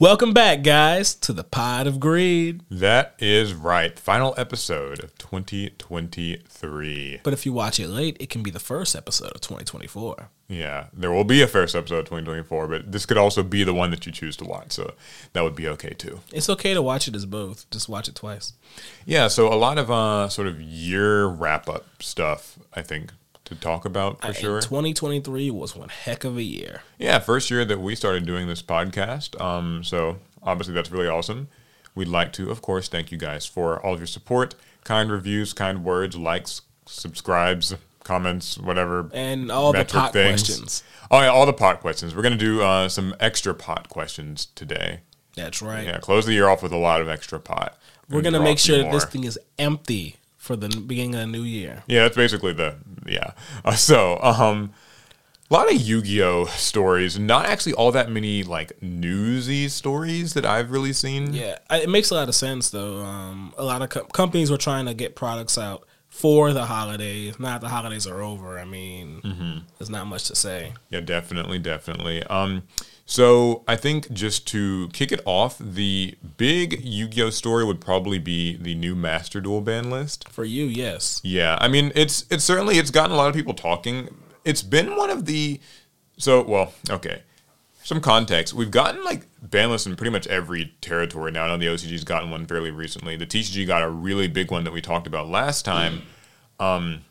Welcome back, guys, to the Pod of Greed. That is right. Final episode of 2023. But if you watch it late, it can be the first episode of 2024. Yeah, there will be a first episode of 2024, but this could also be the one that you choose to watch, so that would be okay too. It's okay to watch it as both. Just watch it twice. Yeah, so a lot of uh, sort of year wrap up stuff, I think, to talk about for Uh, sure. 2023 was one heck of a year. Yeah, first year that we started doing this podcast. Um, so obviously that's really awesome. We'd like to, of course, thank you guys for all of your support, kind reviews, kind words, likes, subscribes, comments, whatever. And all the pot questions. Oh yeah, all the pot questions. We're gonna do uh, some extra pot questions today. That's right. Yeah, close the year off with a lot of extra pot. We're going to make sure that this thing is empty for the beginning of the new year. Yeah, that's basically the yeah. Uh, so, um, a lot of Yu-Gi-Oh stories. Not actually all that many like newsy stories that I've really seen. Yeah, it makes a lot of sense though. Um, a lot of co- companies were trying to get products out for the holidays. Now that the holidays are over, I mean, Mm-hmm. there's not much to say. Yeah, definitely, definitely. Um, so I think just to kick it off, the big Yu-Gi-Oh story would probably be the new Master Duel ban list. For you, yes. Yeah, I mean it's it's certainly it's gotten a lot of people talking. It's been one of the so well okay. Some context: We've gotten like ban lists in pretty much every territory now. I know the OCG's gotten one fairly recently. The TCG got a really big one that we talked about last time. Um,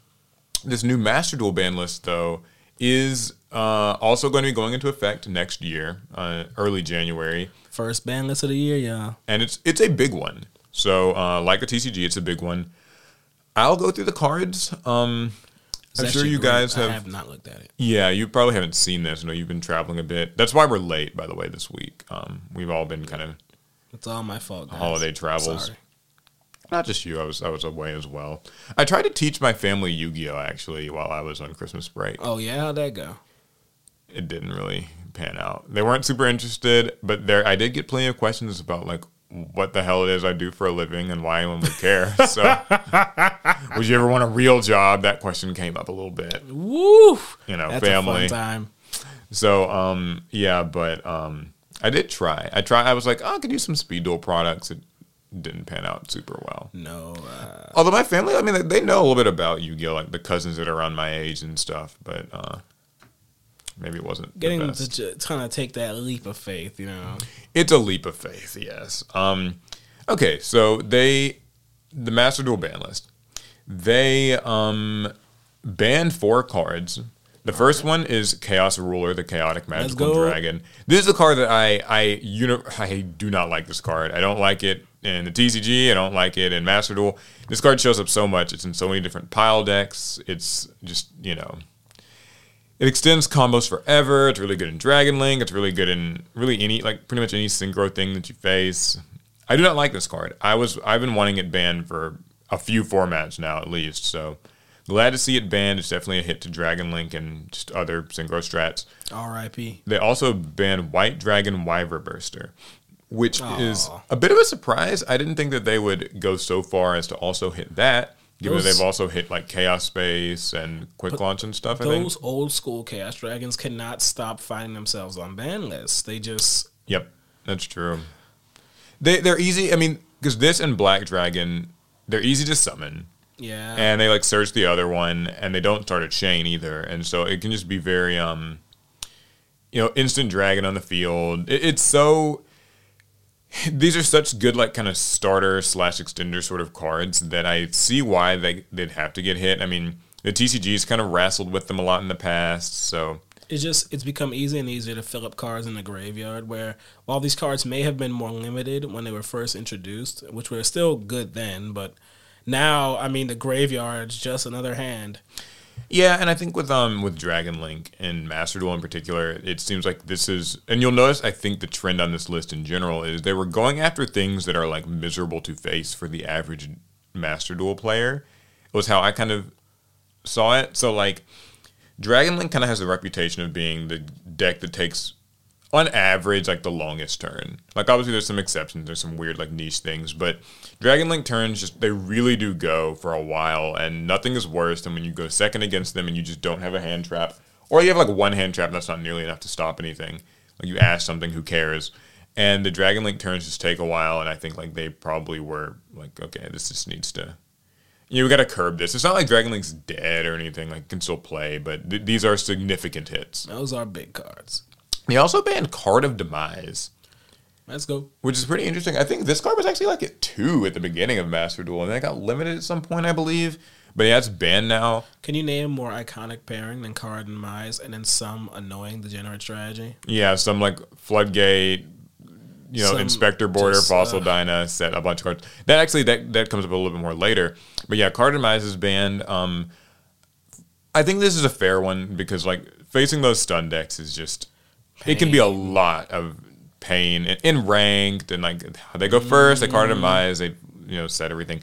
this new Master Duel ban list though is uh, also going to be going into effect next year, uh, early January First ban list of the year, yeah. and it's it's a big one. So, uh, like the TCG, it's a big one. I'll go through the cards. Um, I'm sure you great. guys I have. have not looked at it. Yeah, you probably haven't seen this. I know you've been traveling a bit. That's why we're late, by the way, this week. Um, we've all been kind of It's all my fault. Guys. holiday travels. Sorry. Not just you. I was I was away as well. I tried to teach my family Yu-Gi-Oh actually while I was on Christmas break. Oh yeah, how'd that go? It didn't really pan out. They weren't super interested, but there I did get plenty of questions about like what the hell it is I do for a living and why anyone would care. So, would you ever want a real job? That question came up a little bit. Woo! You know, That's family. time. So, um, yeah, but um, I did try. I try. I was like, oh, I could use some speed duel products. It didn't pan out super well. No, uh, Although my family, I mean, they, they know a little bit about Yu-Gi-Oh, like the cousins that are around my age and stuff. But uh, maybe it wasn't getting the to j- kind of take that leap of faith, you know. It's a leap of faith, yes. Um, okay, so they, the Master Duel ban list, they um, banned four cards. The first one is Chaos Ruler, the Chaotic Magical. Dragon. This is a card that I I uni- I do not like. This card. I don't like it in the TCG. I don't like it in Master Duel. This card shows up so much. It's in so many different pile decks. It's just you know it extends combos forever. It's really good in Dragon Link. It's really good in really any like pretty much any synchro thing that you face. I do not like this card. I was I've been wanting it banned for a few formats now at least. So glad to see it banned. It's definitely a hit to Dragon Link and just other synchro strats. R.I.P. They also banned White Dragon Wyverburster, which is a bit of a surprise. I didn't think that they would go so far as to also hit that. That Those- they've also hit like Chaos Space and Quick Launch and stuff. I think. Those old school Chaos Dragons cannot stop finding themselves on ban lists. They just Yep, that's true. They they're easy. I mean, because this and Black Dragon, they're easy to summon, yeah. and they like search the other one, and they don't start a chain either, and so it can just be very um, you know, instant dragon on the field. It, it's so. These are such good, like kind of starter slash extender sort of cards that I see why they they'd have to get hit. I mean, the TCG's kind of wrestled with them a lot in the past, so it's just it's become easier and easier to fill up cards in the graveyard where while these cards may have been more limited when they were first introduced which were still good then but now i mean the graveyard's just another hand Yeah, and I think with um with Dragon Link and Master Duel in particular, it seems like this is and you'll notice I think the trend on this list in general is they were going after things that are like miserable to face for the average Master Duel player. Was how I kind of saw it. So like Dragon Link kind of has the reputation of being the deck that takes on average like the longest turn. Like obviously there's some exceptions, there's some weird like niche things, but Dragon Link turns just they really do go for a while and nothing is worse than when you go second against them and you just don't have a hand trap or you have like one hand trap that's not nearly enough to stop anything. Like you ask something who cares And the Dragon Link turns just take a while, and I think like they probably were like, okay, this just needs to. You know, we got to curb this. It's not like Dragon Link's dead or anything. Like, can still play, but th- these are significant hits. Those are big cards. He also banned Card of Demise, Let's go. which is pretty interesting. I think this card was actually like at two at the beginning of Master Duel, and then it got limited at some point, I believe. But yeah, it's banned now. Can you name a more iconic pairing than Card and Mize, and then some annoying degenerate strategy? Yeah, some like Floodgate, you know, Some Inspector Border, just, Fossil uh, Dyna, set a bunch of cards. That actually that that comes up a little bit more later. But yeah, Card of Demise is banned. Um, I think this is a fair one because like facing those stun decks is just it can be a lot of pain in, in ranked and like they go first, they Mm. card demise, they you know set everything.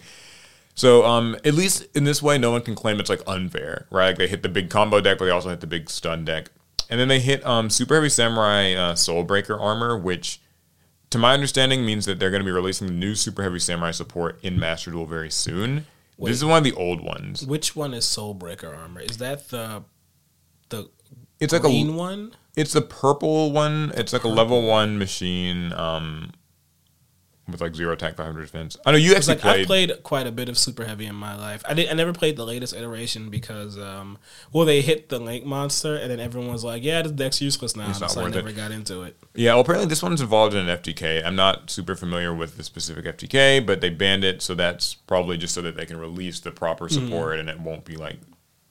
So um, at least in this way, no one can claim it's like unfair, right? Like they hit the big combo deck, but they also hit the big stun deck, and then they hit um, Super Heavy Samurai uh, Soulbreaker armor, which, to my understanding, means that they're going to be releasing the new Super Heavy Samurai support in Master Duel very soon. This is one of the old ones. Which one is Soulbreaker armor? Is that the It's like green a one? it's the purple one. It's like a level one machine um, with like zero attack, five hundred defense. I know you actually like played. I've played quite a bit of Super Heavy in my life. I did. I never played the latest iteration because, um, well, they hit the Link monster, and then everyone was like, "Yeah, this deck's useless now." It's not so I never it. got into it. Yeah, well, apparently this one's involved in an FTK. I'm not super familiar with the specific FTK, but they banned it, so that's probably just so that they can release the proper support and it won't be like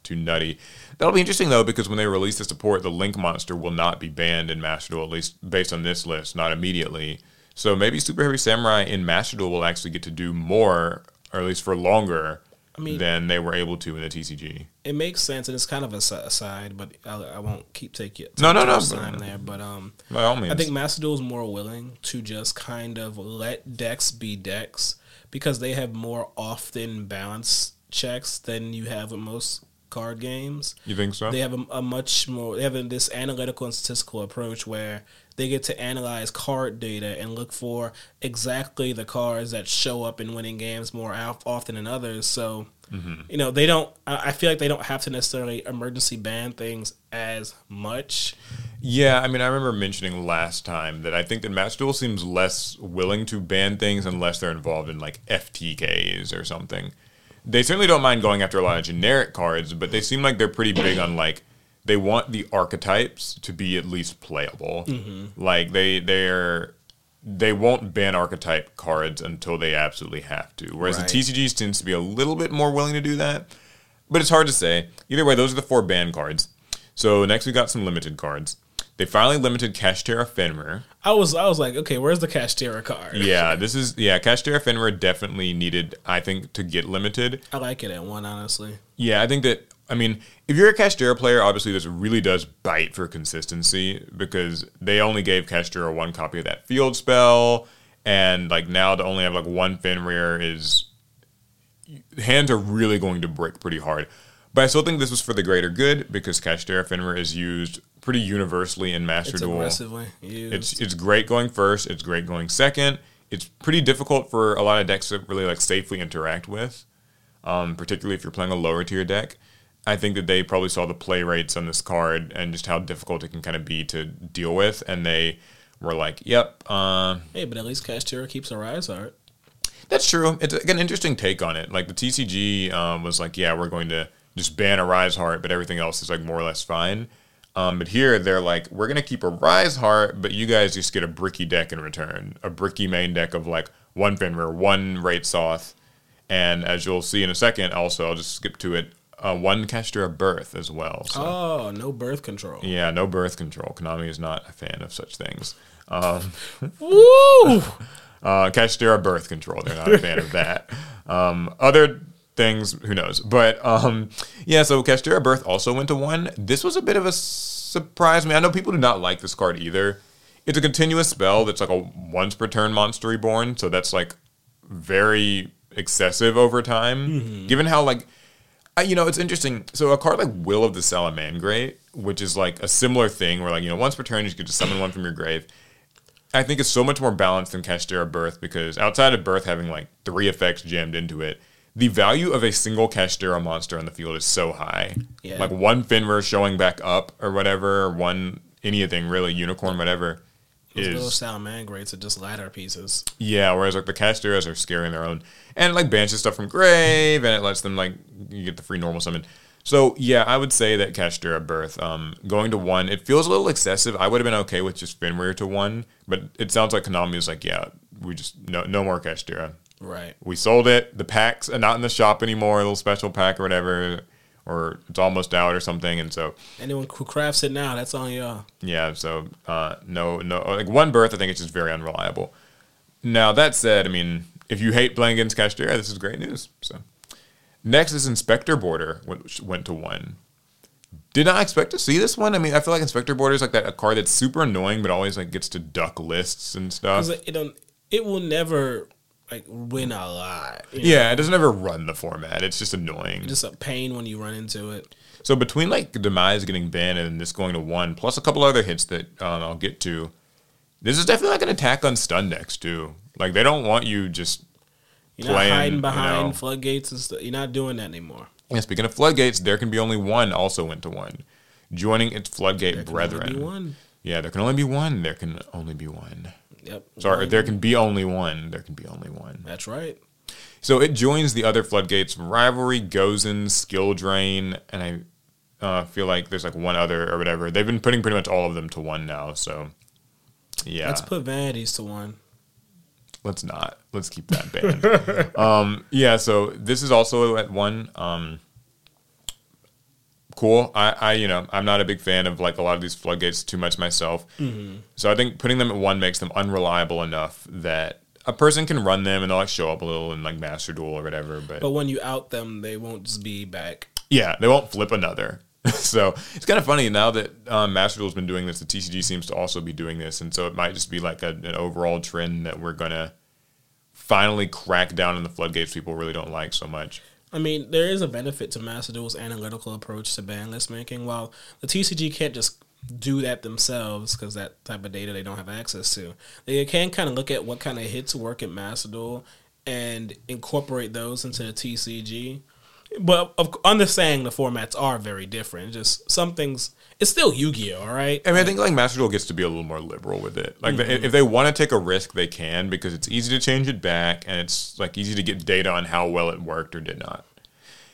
too nutty. That'll be interesting though, because when they release the support, the Link monster will not be banned in Master Duel, at least based on this list, not immediately. So maybe Super Heavy Samurai in Master Duel will actually get to do more, or at least for longer, I mean- than they were able to in the TCG. It makes sense, and it's kind of a aside, but I, I won't keep taking it. No, no, no, much but- Time there, but um, By all means. I think Master Duel is more willing to just kind of let decks be decks because they have more often balance checks than you have with most card games. you think so? They have a, a much more they have a, this analytical and statistical approach where they get to analyze card data and look for exactly the cards that show up in winning games more of- often than others. So mm-hmm. you know they don't. I feel like they don't have to necessarily emergency ban things as much. Yeah, I mean, I remember mentioning last time that I think that Duel seems less willing to ban things unless they're involved in like FTKs or something. They certainly don't mind going after a lot of generic cards, but they seem like they're pretty big on like they want the archetypes to be at least playable. Mm-hmm. Like they they're they won't ban archetype cards until they absolutely have to. Whereas Right. the TCGs tends to be a little bit more willing to do that. But it's hard to say. Either way, those are the four ban cards. So next we got some limited cards. They finally limited Kashtira Fenrir. I was I was like, okay, where's the Kashtira card? Yeah, this is yeah, Kashtira Fenrir definitely needed, I think, to get limited. I like it at one, honestly. Yeah, I think that I mean, if you're a Kashtira player, obviously this really does bite for consistency because they only gave Kashtira one copy of that field spell, and like now to only have like one Fenrir is hands are really going to break pretty hard. But I still think this was for the greater good because Kashtira Fenrir is used pretty universally in Master It's Duel. aggressively used. It's it's great going first. It's great going second. It's pretty difficult for a lot of decks to really like safely interact with, um, particularly if you're playing a lower tier deck. I think that they probably saw the play rates on this card and just how difficult it can kind of be to deal with, and they were like, "Yep, uh, hey, but at least Kashtira keeps Arise-Heart. that's true." It's like an interesting take on it. Like the TCG um, was like, "Yeah, we're going to just ban Arise-Heart, but everything else is like more or less fine." Um, but here they're like, we're gonna keep Arise-Heart, but you guys just get a bricky deck in return, a bricky main deck of like one Fenrir, one Wraitsoth, and as you'll see in a second, also I'll just skip to it, uh, one Kashtira Birth as well. So Oh, no birth control. yeah, no birth control. Konami is not a fan of such things. Um, Woo! uh, birth control. They're not a fan of that. Um, other things, who knows? But um, yeah, so Kashtira birth also went to one. This was a bit of a surprise. I mean, I know people do not like this card either. It's a continuous spell that's like a once per turn monster reborn, so that's like very excessive over time. Given how like I, you know, it's interesting. So a card like Will of the Salamangreat, which is like a similar thing, where like you know, once per turn you get to summon one from your grave. I think it's so much more balanced than Kashtira Birth because outside of Birth having like three effects jammed into it, the value of a single Kashtira monster on the field is so high. Yeah. Like one Fenrir showing back up or whatever, or one anything really, unicorn, whatever. Those is little salamangreats are just ladder pieces. Yeah, whereas like the Kashtiras are scaring their own, and it, like banishes stuff from grave, and it lets them like you get the free normal summon. So yeah, I would say that Kashtira birth um, going to one, it feels a little excessive. I would have been okay with just Fenrir to one, but it sounds like Konami is like, yeah, we just no no more Kashtira. Right. We sold it. The packs are not in the shop anymore. A little special pack or whatever, or it's almost out or something. And so Anyone who crafts it now, that's on y'all. yeah, so uh, no, no, like one birth, I think it's just very unreliable. Now that said, I mean, if you hate playing against Kashtira, this is great news. So next is Inspector Border, which went to one. Did not expect to see this one. I mean, I feel like Inspector Border is like that a card that's super annoying, but always like gets to duck lists and stuff. it. It will never like win a lot. you know? Yeah, it doesn't ever run the format. It's just annoying. Just a pain when you run into it. So between like Demise getting banned and this going to one, plus a couple other hits that um, I'll get to, this is definitely like an attack on stun decks too. Like they don't want you just You're not Playing, hiding you behind know. floodgates and stuff. You're not doing that anymore. Yeah, speaking of floodgates, there can be only one. Also went to one, joining its floodgate There can brethren. only be one. Yeah, there can only be one. There can only be one. Yep. Sorry, there can be only one. There can be only one. That's right. So it joins the other floodgates: rivalry, Gozen, skill drain, and I uh, feel like there's like one other or whatever. They've been putting pretty much all of them to one now. So yeah, Let's put vanities to one. let's not. Let's keep that banned. um, yeah, so this is also at one. Um, cool. I, I, you know, I'm not a big fan of like a lot of these floodgates too much myself. So I think putting them at one makes them unreliable enough that a person can run them and they'll like show up a little in like Master Duel or whatever. But, But when you out them, they won't just be back. yeah, they won't flip another. so it's kind of funny now that um, Master Duel's been doing this. The TCG seems to also be doing this, and so it might just be like a, an overall trend that we're gonna finally crack down on the floodgates people really don't like so much. I mean, there is a benefit to Master analytical approach to ban list making. While the TCG can't just do that themselves because that type of data they don't have access to, they can kind of look at what kind of hits work at Master and incorporate those into the TCG. But of, understanding the formats are very different. Just some things, it's still Yu Gi Oh! All right. I mean, I think like Master Duel gets to be a little more liberal with it. Like, the, if they want to take a risk, they can because it's easy to change it back, and it's like easy to get data on how well it worked or did not.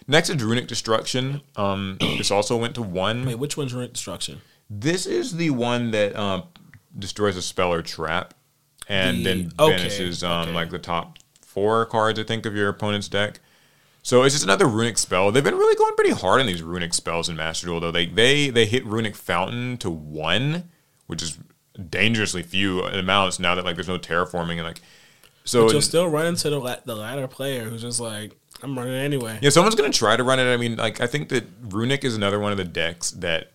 Next is Runick Destruction. Um, this also went to one. Wait, which one's Runick Destruction? This is the one that um, destroys a spell or trap, and The- then okay, banishes um, okay. like the top four cards I think of your opponent's deck. So it's just another runic spell. They've been really going pretty hard on these runic spells in Master Duel, though. They they they hit Runick Fountain to one, which is dangerously few amounts now that like there's no terraforming and like. So But you'll still run into the la- the ladder player who's just like, I'm running anyway. Yeah, someone's gonna try to run it. I mean, like I think that Runic is another one of the decks that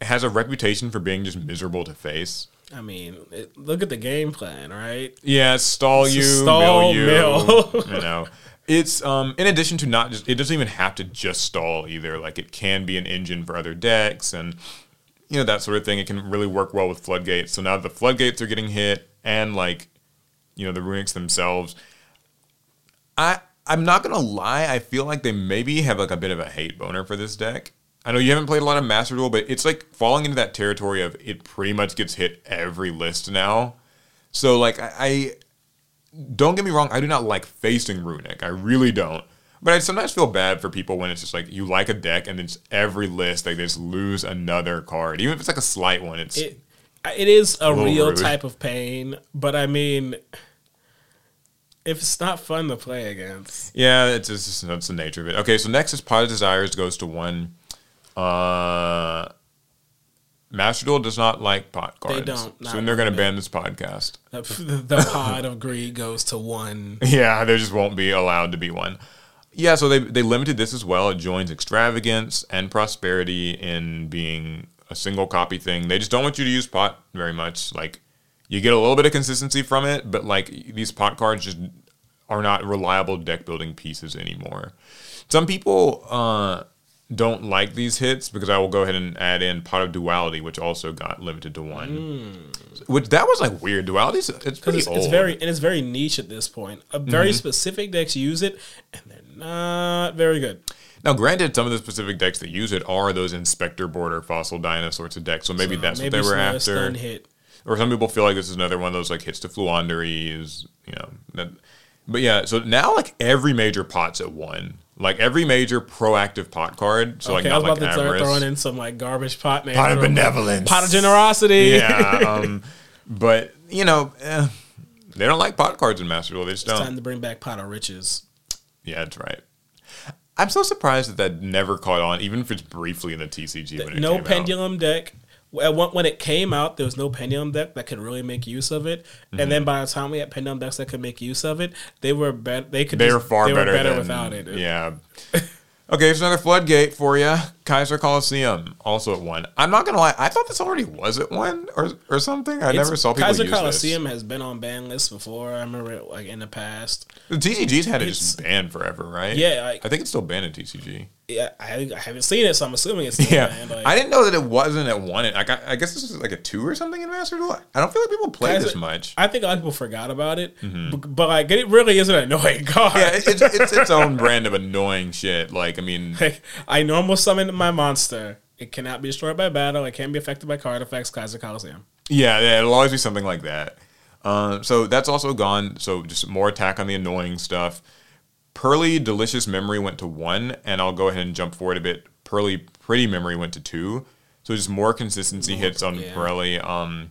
has a reputation for being just miserable to face. I mean, it, look at the game plan, right? Yeah, stall you, Stall, mill you. mill. you know, it's um in addition to not just it doesn't even have to just stall either. Like it can be an engine for other decks and you know that sort of thing. It can really work well with floodgates. So now the floodgates are getting hit and like you know the runics themselves. I I'm not gonna lie. I feel like they maybe have like a bit of a hate boner for this deck. I know you haven't played a lot of Master Duel, but it's like falling into that territory of it pretty much gets hit every list now. So like I, I don't get me wrong, I do not like facing Runic. I really don't. But I sometimes feel bad for people when it's just like you like a deck and then every list like they just lose another card, even if it's like a slight one. It's It it is a, little real rude. type of pain, but I mean, if it's not fun to play against, Yeah, it's just that's the nature of it. Okay, so next is Pot of Desires goes to one. Uh, Master Duel does not like pot cards. They don't, not Soon they're going to ban this podcast. the, the pod of greed goes to one. Yeah, there just won't be allowed to be one. Yeah, so they they limited this as well. It joins extravagance and prosperity in being a single copy thing. They just don't want you to use pot very much. Like you get a little bit of consistency from it, but like these pot cards just are not reliable deck building pieces anymore. Some people uh, don't like these hits because I will go ahead and add in pot of duality, which also got limited to one. Hmm. Which that was like weird. Duality, it's pretty it's, old. it's very and it's very niche at this point. A very mm-hmm. specific decks use it, and they're not very good. Now, granted, some of the specific decks that use it are those Inspector Border Fossil Dino sorts of decks, so maybe So that's maybe what they were after. hit. or some people feel like this is another one of those like hits to Floowandereeze, you know. That, but yeah, so now like every major pot's at one. Like every major proactive pot card. So like Okay, I was about like to start throwing in some like garbage pot man. Pot of benevolence. Pot of generosity. yeah. Um, but you know, eh, they don't like pot cards in Master Duel. They just it's don't. time to bring back pot of riches. Yeah, that's right. I'm so surprised that that never caught on, even if it's briefly in the TCG. When it no came out. pendulum deck. When when it came out, there was no pendulum deck that could really make use of it. Mm-hmm. And then by the time we had pendulum decks that could make use of it, they were better. They could. They just- were far they better, Were better than, without it. Yeah. okay, here's another floodgate for you. Kaiser Coliseum, also at one. I'm not gonna lie, I thought this already was at one or or something. I It's- never saw people Kaiser Coliseum has been on ban lists before. I remember it like in the past. The TCG's had it It's- banned forever, right? Yeah, like- I think it's still banned in TCG. Yeah, I, I haven't seen it, so I'm assuming it's still Yeah, banned. Like, I didn't know that it wasn't at one. Like, I, I guess this is like a two or something in Master Duel. I don't feel like people play Kaiser- this much. I think a lot of people forgot about it, but, but like it really is an annoying card. Mm-hmm. yeah, it- it's it's its own brand of annoying shit. Like, I mean, Like, I normal summon my monster. It cannot be destroyed by battle. It can't be affected by card effects. Kaiser Coliseum. Yeah, yeah, it'll always be something like that. Uh, so that's also gone. So just more attack on the annoying stuff. Purrely Delicious Memory went to one, and I'll go ahead and jump forward a bit. Purrely Pretty Memory went to two. So just more consistency hits on yeah. Purrely. Um,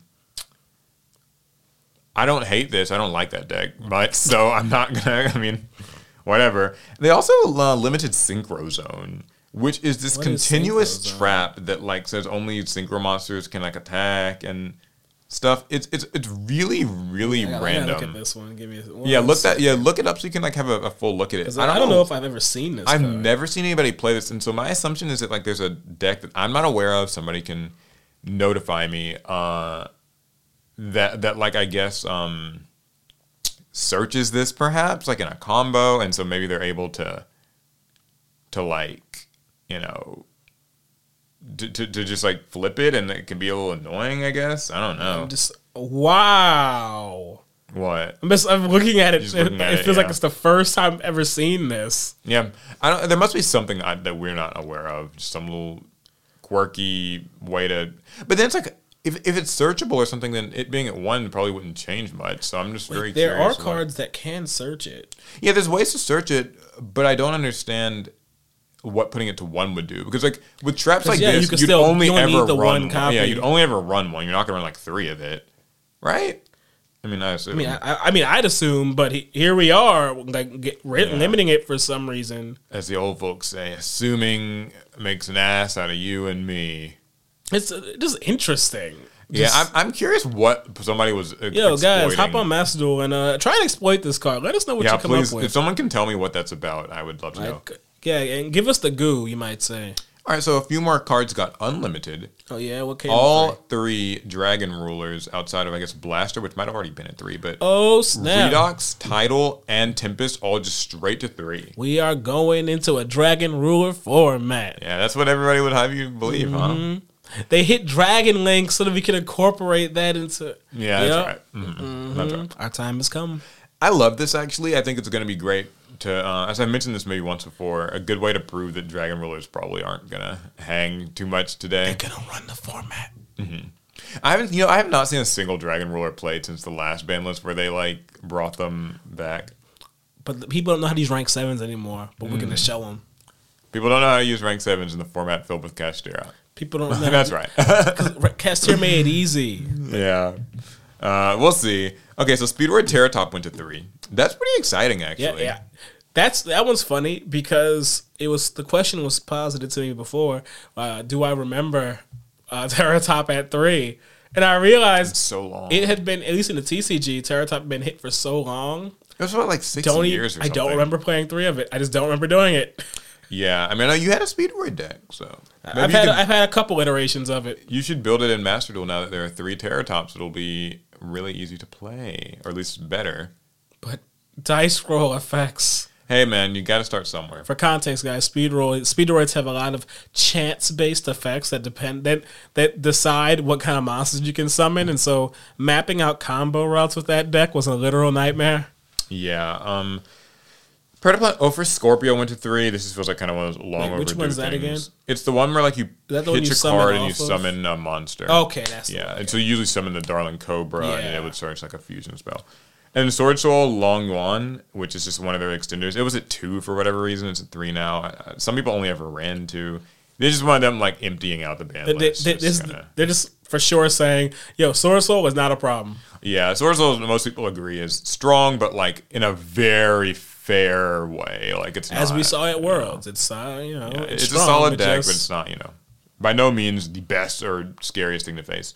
I don't hate this. I don't like that deck but so I'm not gonna. I mean, whatever. They also uh, limited Synchro Zone, which is this What is continuous Synchro Zone? trap that like says only synchro monsters can like attack and stuff. It's it's it's really really I gotta, I gotta look at this one. Give me. Yeah, one look that. Yeah, look it up so you can like have a, a full look at it. 'Cause I don't, know. if I've ever seen this. I've card. never seen anybody play this, and so my assumption is that like there's a deck that I'm not aware of. Somebody can notify me uh, that that like I guess um, searches this perhaps like in a combo, and so maybe they're able to to like you know to, to, to just like flip it, and it can be a little annoying. I guess I don't know I'm just wow. what. I'm just I'm looking at it. It, looking at it it, feels like it's the first time I've ever seen this. Yeah, I don't. There must be something I, that we're not aware of. Just some little quirky way to. But then it's like if if it's searchable or something, then it being at one probably wouldn't change much. So I'm just very there are cards that can search it. yeah, there's ways to search it, but I don't understand what putting it to one would do because like with traps like yeah, you this, you'd still- only you only ever the run one copy. Yeah, you'd only ever run one. You're not gonna run like three of it, right? I mean, I assume. I mean, I, I mean, I'd assume, but he, here we are, like get, ri- limiting it for some reason. as the old folks say, assuming makes an ass out of you and me. It's uh, just interesting. Yeah, Just- I'm, I'm curious what somebody was. uh, Yo, guys, hop exploiting. on Master Duel and uh, try and exploit this card. Let us know what Yeah, you come please. up If someone can tell me what that's about, I would love to know. Yeah, and give us the goo, you might say. All right, so a few more cards got unlimited. Oh yeah, what came All up? three dragon rulers outside of I guess Blaster, which might have already been at three, but Oh snap! Redox, Tidal, and Tempest all just straight to three. We are going into a Dragon Ruler format. Yeah, that's what everybody would have you believe, Mm-hmm. huh? They hit Dragon Link so that we can incorporate that into. Yeah, that's Yep. right. Mhm. That's right. Our time has come. I love this actually. I think it's going to be great to, uh, as I mentioned this maybe once before, a good way to prove that Dragon Rulers probably aren't going to hang too much today. They're gonna run the format. I haven't, you know, I have not seen a single Dragon Ruler played since the last ban list where they like brought them back. But the people don't know how to use rank sevens anymore. But we're Mm. gonna show them. People don't know how to use rank sevens in the format filled with Kashtira. People don't know. That's right. Kashtira made it easy. yeah. Uh, we'll see. Okay, so Speedroid Terrortop went to three. That's pretty exciting, actually. yeah. yeah. That's that one's funny because it was the question was posited to me before. Uh, do I remember uh, Terrortop at three? And I realized So long. it had been at least in the TCG. Terrortop had been hit for so long. It was about like six years even, or I don't remember playing three of it. I just don't remember doing it. Yeah, I mean, you had a Speedroid deck, so maybe I've had could- I've had a couple iterations of it. you should build it in Master Duel now that there are three Terrortops. It'll be really easy to play, or at least better. But dice roll effects. Hey, man, you got to start somewhere. For context, guys, speed roll speedroids have a lot of chance based effects that depend that that decide what kind of monsters you can summon, and so mapping out combo routes with that deck was a literal nightmare. Yeah. Um. Oh, for Scorpio went to three. This is, feels like kind of one of those long Wait, which one's that things. again? It's the one where like you that pitch you a card and you of? summon a monster. Okay, that's the Yeah, and so you usually summon the Darling Cobra, and Yeah. it would search like a fusion spell. And Sword Soul Long Yuan, which is just one of their extenders, it was at two for whatever reason. It's at three now. Some people only ever ran two. They just of them like emptying out the band They, list. they, this- kinda- they're just for sure saying, "Yo, Sword Soul was not a problem." yeah, Sword Soul, most people agree, is strong, but like in a very fair way. Like it's As we saw at you know. Worlds, it's uh, you know, Yeah, it's, it's, strong, a solid but deck, just- but it's not, you know, by no means the best or scariest thing to face.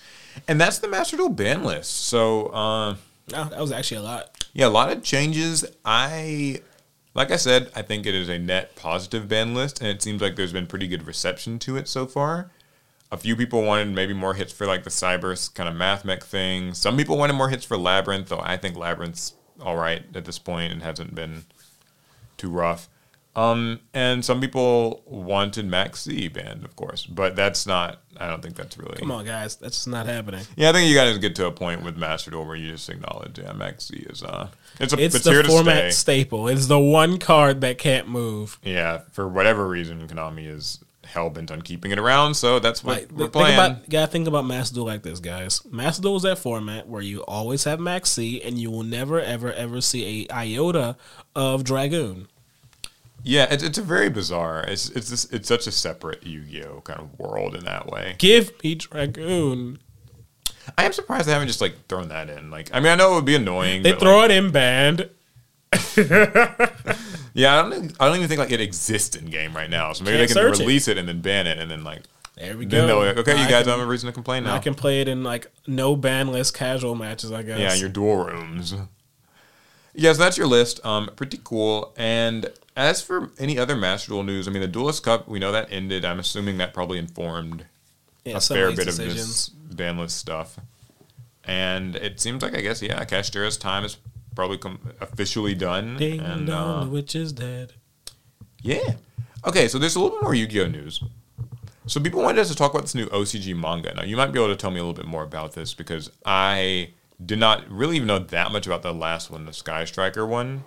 And that's the Master Duel ban list. So, uh, No, that was actually a lot. yeah, a lot of changes. I, like I said, I think it is a net positive ban list, and it seems like there's been pretty good reception to it so far. A few people wanted maybe more hits for like the Cybers kind of Mathmech thing. Some people wanted more hits for Labrynth, though I think Labrynth's all right at this point and hasn't been too rough. Um, and some people wanted Max C banned, of course, but that's not. I don't think that's really. Come on, guys, that's not happening. Yeah, I think you guys get to a point with Master Duel where you just acknowledge, yeah, Max C is uh, it's a, It's, it's, the format stay. staple. It's the one card that can't move. Yeah, for whatever reason, Konami is hell bent on keeping it around, so that's what Like, we're think playing. about, gotta think about Master Duel like this, guys. Master Duel is that format where you always have Max C, and you will never, ever, ever see a iota of Dragoon. yeah, it's, it's a very bizarre. It's it's just, it's such a separate Yu-Gi-Oh kind of world in that way. Give me Dragoon. I am surprised they haven't just like thrown that in. Like, I mean, I know it would be annoying. They throw like, it in band. yeah, I don't. I don't even think like it exists in game right now. So maybe Can't they can search it. release it. and then ban it, and then like There we then go. like, okay, Now you guys can- don't have a reason to complain now. I can play it in like no ban banless casual matches. I guess. Yeah, your duel rooms. Yeah, so that's your list. Um, pretty cool. And as for any other Master Duel news, I mean, the Duelist Cup, we know that ended. I'm assuming that probably informed yeah, a fair bit of this ban list stuff. And it seems like, I guess, yeah, Kashtira's time is probably com- officially done. Ding and dong, uh, the witch is dead. yeah. Okay, so there's a little bit more Yu-Gi-Oh news. So people wanted us to talk about this new OCG manga. Now you might be able to tell me a little bit more about this because I did not really even know that much about the last one, the Sky Striker one.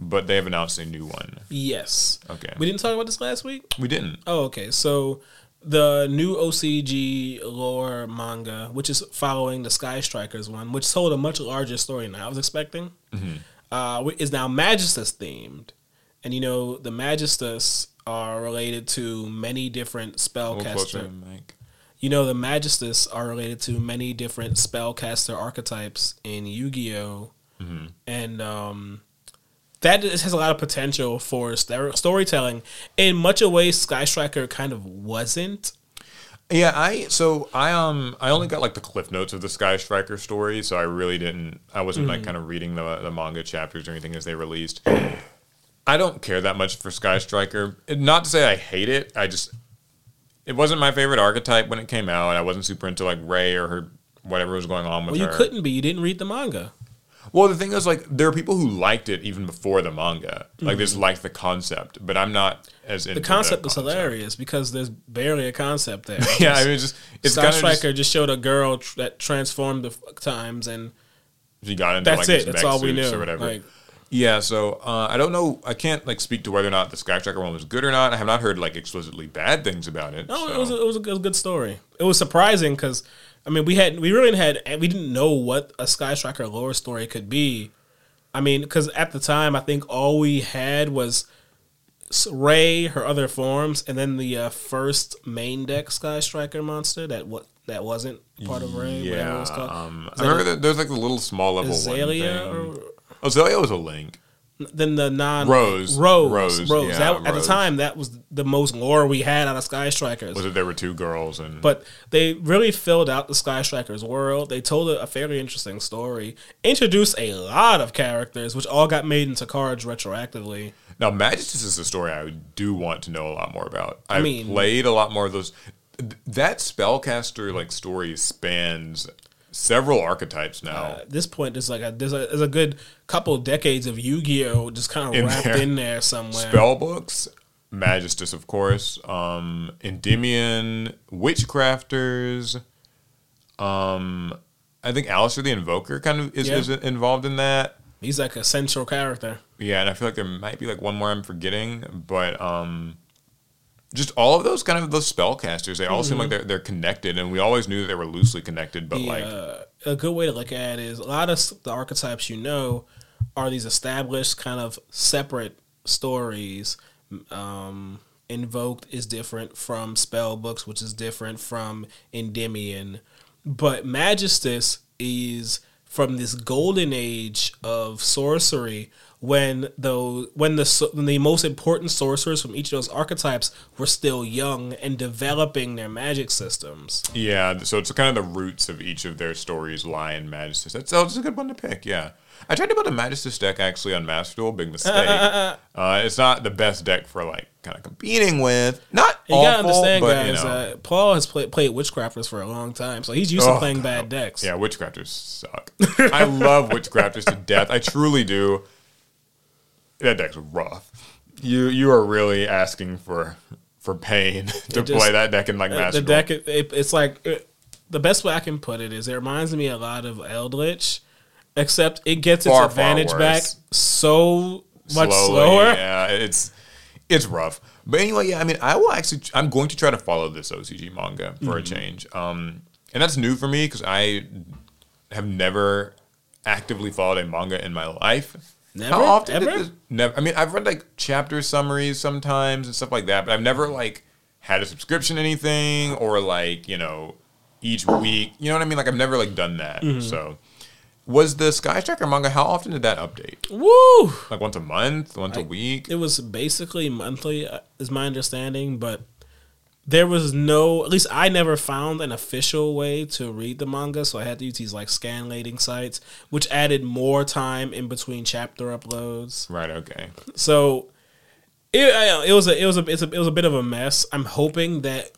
But they have announced a new one. Yes. Okay. We didn't talk about this last week. We didn't. Oh, okay. So the new OCG lore manga, which is following the Sky Strikers one, which told a much larger story than I was expecting, uh, is now Magistus themed. And you know, the Magistus are related to many different A little closer to spellcaster. You know, the Magistus are related to many different spellcaster archetypes in Yu-Gi-Oh, and um, that is- has a lot of potential for stor- storytelling. In much of ways, Sky Striker kind of wasn't. Yeah, I so I um I only got like the cliff notes of the Sky Striker story, so I really didn't. I wasn't like kind of reading the the manga chapters or anything as they released. I don't care that much for Sky Striker. Not to say I hate it. I just it wasn't my favorite archetype when it came out. I wasn't super into like Ray or her whatever was going on with Well, you her. couldn't be. You didn't read the manga. Well, the thing is, like, there are people who liked it even before the manga. Like, just liked the concept, but I'm not as into The concept is hilarious because there's barely a concept there. Yeah, I mean, it's just it's Sky kind Striker just, showed a girl tr- that transformed the f- times, and she got into that's like it. That's all we knew. or whatever. Like, Yeah, so uh, I don't know. I can't like speak to whether or not the Sky Striker one was good or not. I have not heard like explicitly bad things about it. No, so. it was a, it was a good, good story. It was surprising because I mean we had we really had we didn't know what a Sky Striker lore story could be. I mean, because at the time I think all we had was Ray, her other forms, and then the uh, first main deck Sky Striker monster that what that wasn't part of Ray. whatever it yeah. was called. Um, I remember that there's like the little small level Azalea one thing. or Azalea was a link. Then the non Rose. Rose Rose, Rose. yeah, that, At the time, that was the most lore we had out of Sky Strikers. Was it there were two girls and But they really filled out the Sky Strikers world. They told a, a fairly interesting story, introduced a lot of characters, which all got made into cards retroactively. Now, Magistus is a story I do want to know a lot more about. I mean- played a lot more of those. That spellcaster like story spans several archetypes now. Uh, at this point, there's like a there's a, there's a good couple decades of Yu-Gi-Oh just kind In of wrapped there. in there somewhere. Spell books, Magistus, of course, um, Endymion, Witchcrafters. Um, I think Aleister the Invoker kind of is, Yeah. is involved in that. He's like a central character. Yeah, and I feel like there might be like one more I'm forgetting, but um, just all of those kind of those spellcasters, they all seem like they're they're connected, and we always knew that they were loosely connected, but like uh, a good way to look at it is a lot of the archetypes you know are these established kind of separate stories. Um, Invoked is different from spell books, which is different from Endymion, but Magistus is from this golden age of sorcery when the when the when the most important sorcerers from each of those archetypes were still young and developing their magic systems. yeah, so it's kind of the roots of each of their stories lie in Magistus. That's, that's a good one to pick. Yeah, I tried to build a Magistus deck actually on Master Duel, big mistake. uh, it's not the best deck for like kind of competing with. Not You awful, gotta understand, but guys. you know. uh, Paul has play, played Witchcrafters for a long time, so he's used to Oh, playing bad decks. Yeah, Witchcrafters suck. I love Witchcrafters to death. I truly do. That deck's rough. You you are really asking for for pain to just- play that deck in like Uh, Master the deck, it, it- it's like it, the best way I can put it is it reminds me a lot of Eldlich, except it gets its Far, far advantage back so much Slowly, slower. Yeah, it's it's rough. But anyway, yeah, I mean, I will actually. I'm going to try to follow this OCG manga for a Mm-hmm. change. Um, and that's new for me because I have never actively followed a manga in my life. Never? How often did Ever? this- never. I mean, I've read like chapter summaries sometimes and stuff like that, but I've never like had a subscription to anything or like you know each week. You know what I mean? Like I've never like done that. Mm-hmm. So. Was the Sky Striker manga? How often did that update? Woo! Like once a month, once a week? It was basically monthly, uh, is my understanding, but there was no. At least I never found an official way to read the manga, so I had to use these like scanlating sites, which added more time in between chapter uploads. Right. Okay. So it, it was a it was a, it's a it was a bit of a mess. I'm hoping that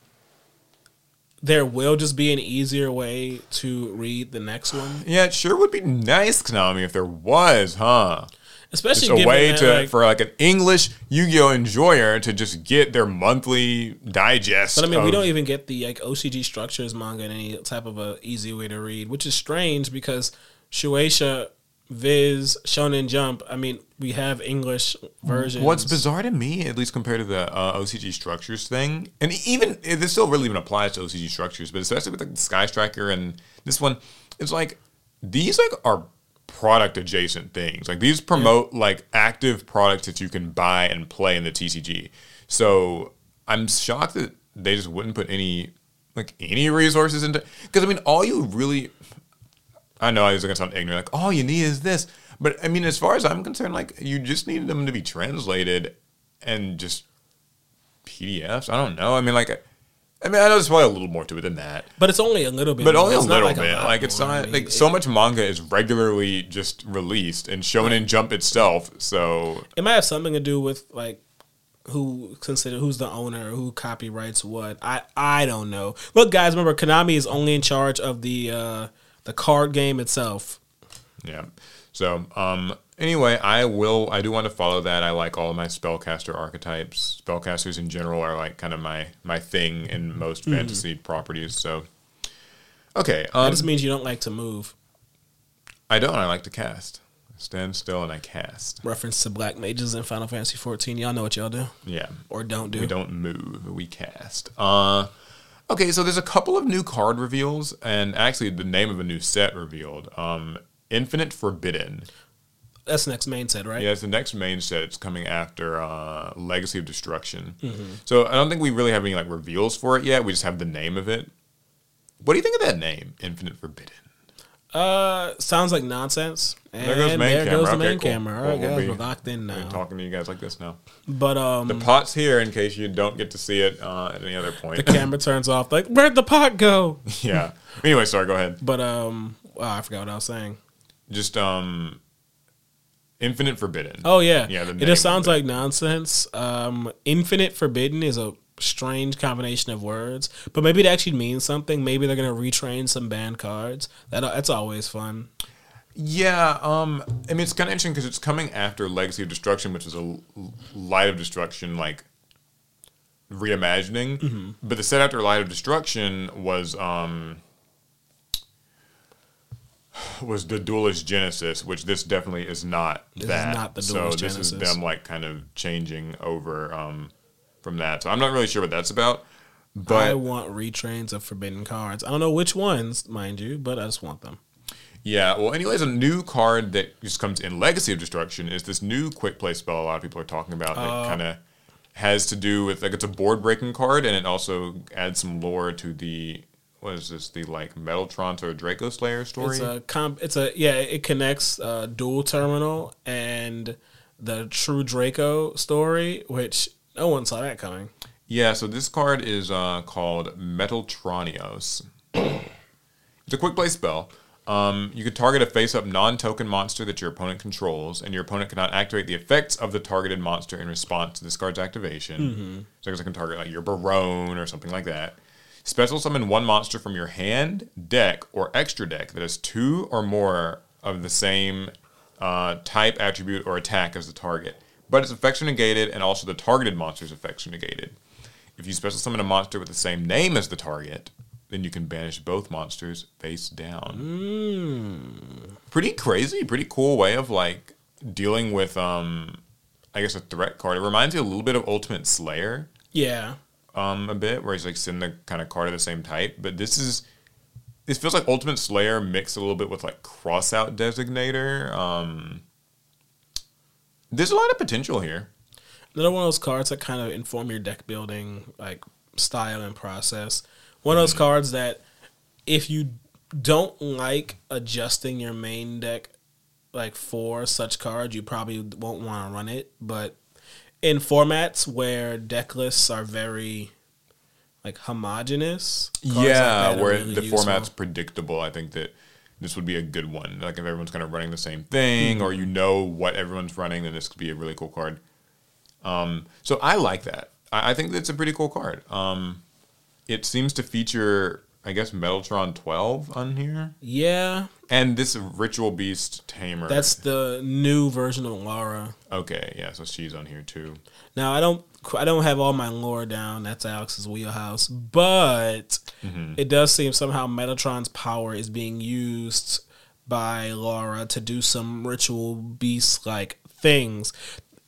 there will just be an easier way to read the next one, Yeah, it sure would be nice, Konami, if there was, huh? Especially It's a way to like, for like an English Yu-Gi-Oh enjoyer to just get their monthly digest. But I mean, we don't even get the like OCG structures manga in any type of a easy way to read, which is strange because Shueisha, Viz, Shonen Jump. I mean, we have English versions. What's bizarre to me, at least compared to the uh, OCG structures thing, and even this still really even applies to OCG structures, but especially with like the Sky Striker and this one, it's like these like are product adjacent things. Like these promote like active products that you can buy and play in the TCG. So I'm shocked that they just wouldn't put any like any resources into because I mean all you really I know I was gonna sound ignorant, like all you need is this. But I mean, as far as I'm concerned, like you just need them to be translated and just PDFs. I don't know. I mean, like, I mean, I know there's probably a little more to it than that, but it's only a little bit. but more. only a It's not little like bit. lot like, it's more. not I mean, like it- so much manga is regularly just released, and shown in Jump itself. So It might have something to do with like who consider who's the owner, who copyrights what. I I don't know. Look, guys, remember Konami is only in charge of the uh the card game itself. Yeah. So, um, anyway, I will. I do want to follow that. I like all of my spellcaster archetypes. Spellcasters in general are like kind of my my thing in most fantasy properties. So, okay. That Um, just means you don't like to move. I don't. I like to cast. I stand still and I cast. Reference to black mages in Final Fantasy 14. Y'all know what y'all do Yeah. or don't do. We don't move. We cast. Uh, okay. So there's a couple of new card reveals, and actually the name of a new set revealed. Um, Infinite Forbidden. That's the next main set, right? Yeah, it's the next main set. It's coming after uh, Legacy of Destruction. Mm-hmm. So I don't think we really have any like reveals for it yet. We just have the name of it. What do you think of that name, Infinite Forbidden? Uh, sounds like nonsense. And There goes main there camera. goes the Okay, main cool. camera. All Well, right, we'll guys, be- we're locked in now. talking to you guys like this now. But um, The pot's here in case you don't get to see it uh, at any other point. the camera turns off. Like, where'd the pot go? yeah. Anyway, sorry. Go ahead. But um, wow, I forgot what I was saying. Just um, Infinite Forbidden. Oh yeah, Yeah, the it just sounds like nonsense. Um, infinite forbidden is a strange combination of words, but maybe it actually means something. Maybe they're gonna retrain some banned cards. That that's always fun. Yeah, um, I mean it's kind of interesting because it's coming after Legacy of Destruction, which is a Light of Destruction like reimagining. Mm-hmm. But the set after Light of Destruction was um, was the Duelist Genesis, which this definitely is not This is that. not the so Duelist this is them like kind of changing over um, from that. So I'm not really sure what that's about. But I want retrains of forbidden cards. I don't know which ones, mind you, but I just want them. yeah, well, anyways, a new card that just comes in Legacy of Destruction is this new quick play spell a lot of people are talking about that Uh, kind of has to do with like it's a board breaking card and it also adds some lore to the what is this the like Metaltron or Draco Slayer story. It's a comp. It's a yeah. It connects uh, Duel Terminal and the True Draco story, which no one saw that coming. Yeah, so this card is uh, called Metaltronus. it's a quick play spell. Um, you can target a face up non token monster that your opponent controls, and your opponent cannot activate the effects of the targeted monster in response to this card's activation. So I guess I can target like your Baronne or something like that. Special summon one monster from your hand, deck, or extra deck that has two or more of the same uh, type, attribute, or attack as the target. But its effects are negated, and also the targeted monster's effects are negated. If you special summon a monster with the same name as the target, then you can banish both monsters face down. Pretty crazy, pretty cool way of like dealing with um I guess a threat card. It reminds me a little bit of Ultimate Slayer, Yeah, um, a bit, where he's like sending the kind of card of the same type. But this is this feels like Ultimate Slayer mixed a little bit with like crossout designator. Um there's a lot of potential here. another one of those cards that kind of inform your deck building like style and process. One of those cards that if you don't like adjusting your main deck like for such cards, you probably won't want to run it. But in formats where deck lists are very like homogenous, cards like yeah, where really the useful. format's predictable. I think that this would be a good one. Like if everyone's kind of running the same thing, or you know what everyone's running, then this could be a really cool card. Um, so I like that. I, I think that's a pretty cool card. Um, it seems to feature, I guess, Metaltron 12 on here, Yeah, and this Ritual Beast Tamer. that's the new version of Lara. okay. Yeah, so she's on here too. Now I don't I don't have all my lore down. That's Alex's wheelhouse, but mm-hmm. it does seem somehow Metatron's power is being used by Lara to do some ritual beast like things.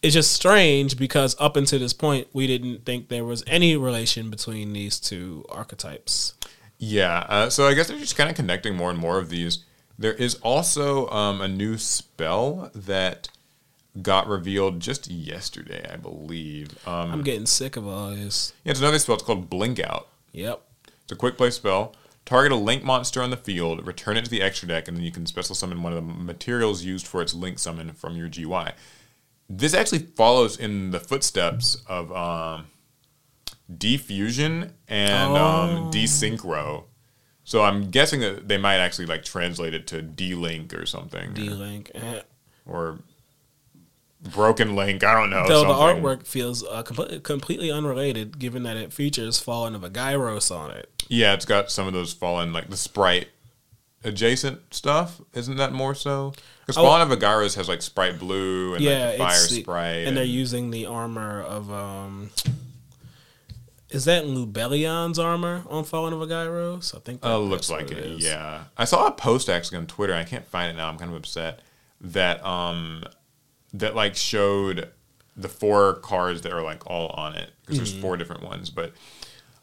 It's just strange because up until this point we didn't think there was any relation between these two archetypes. Yeah, uh, so I guess they're just kind of connecting more and more of these. There is also um, a new spell that got revealed just yesterday, I believe. Um, I'm getting sick of all this. yeah, it's another spell. It's called Blink Out. Yep. It's a quick play spell. Target a link monster on the field, return it to the extra deck, and then you can special summon one of the materials used for its link summon from your GY. This actually follows in the footsteps of um, Defusion and um, Desynchro. So I'm guessing that they might actually like translate it to D-Link or something, D Link. or Broken Link. I don't know. Though the artwork feels uh, completely, completely unrelated, given that it features Fallen of Argyros on it. Yeah, it's got some of those fallen like the sprite adjacent stuff. Isn't that more so? Because Oh. Fallen of Argyros has like sprite blue and yeah, like fire the- sprite. and they're using the armor of um. Is that Lubellion's armor on Fallen of Argyros? I think. That, uh, looks like it. Yeah, I saw a post actually on Twitter. I can't find it now. I'm kind of upset that um that like showed the four cards that are like all on it because Mm-hmm. there's four different ones, but.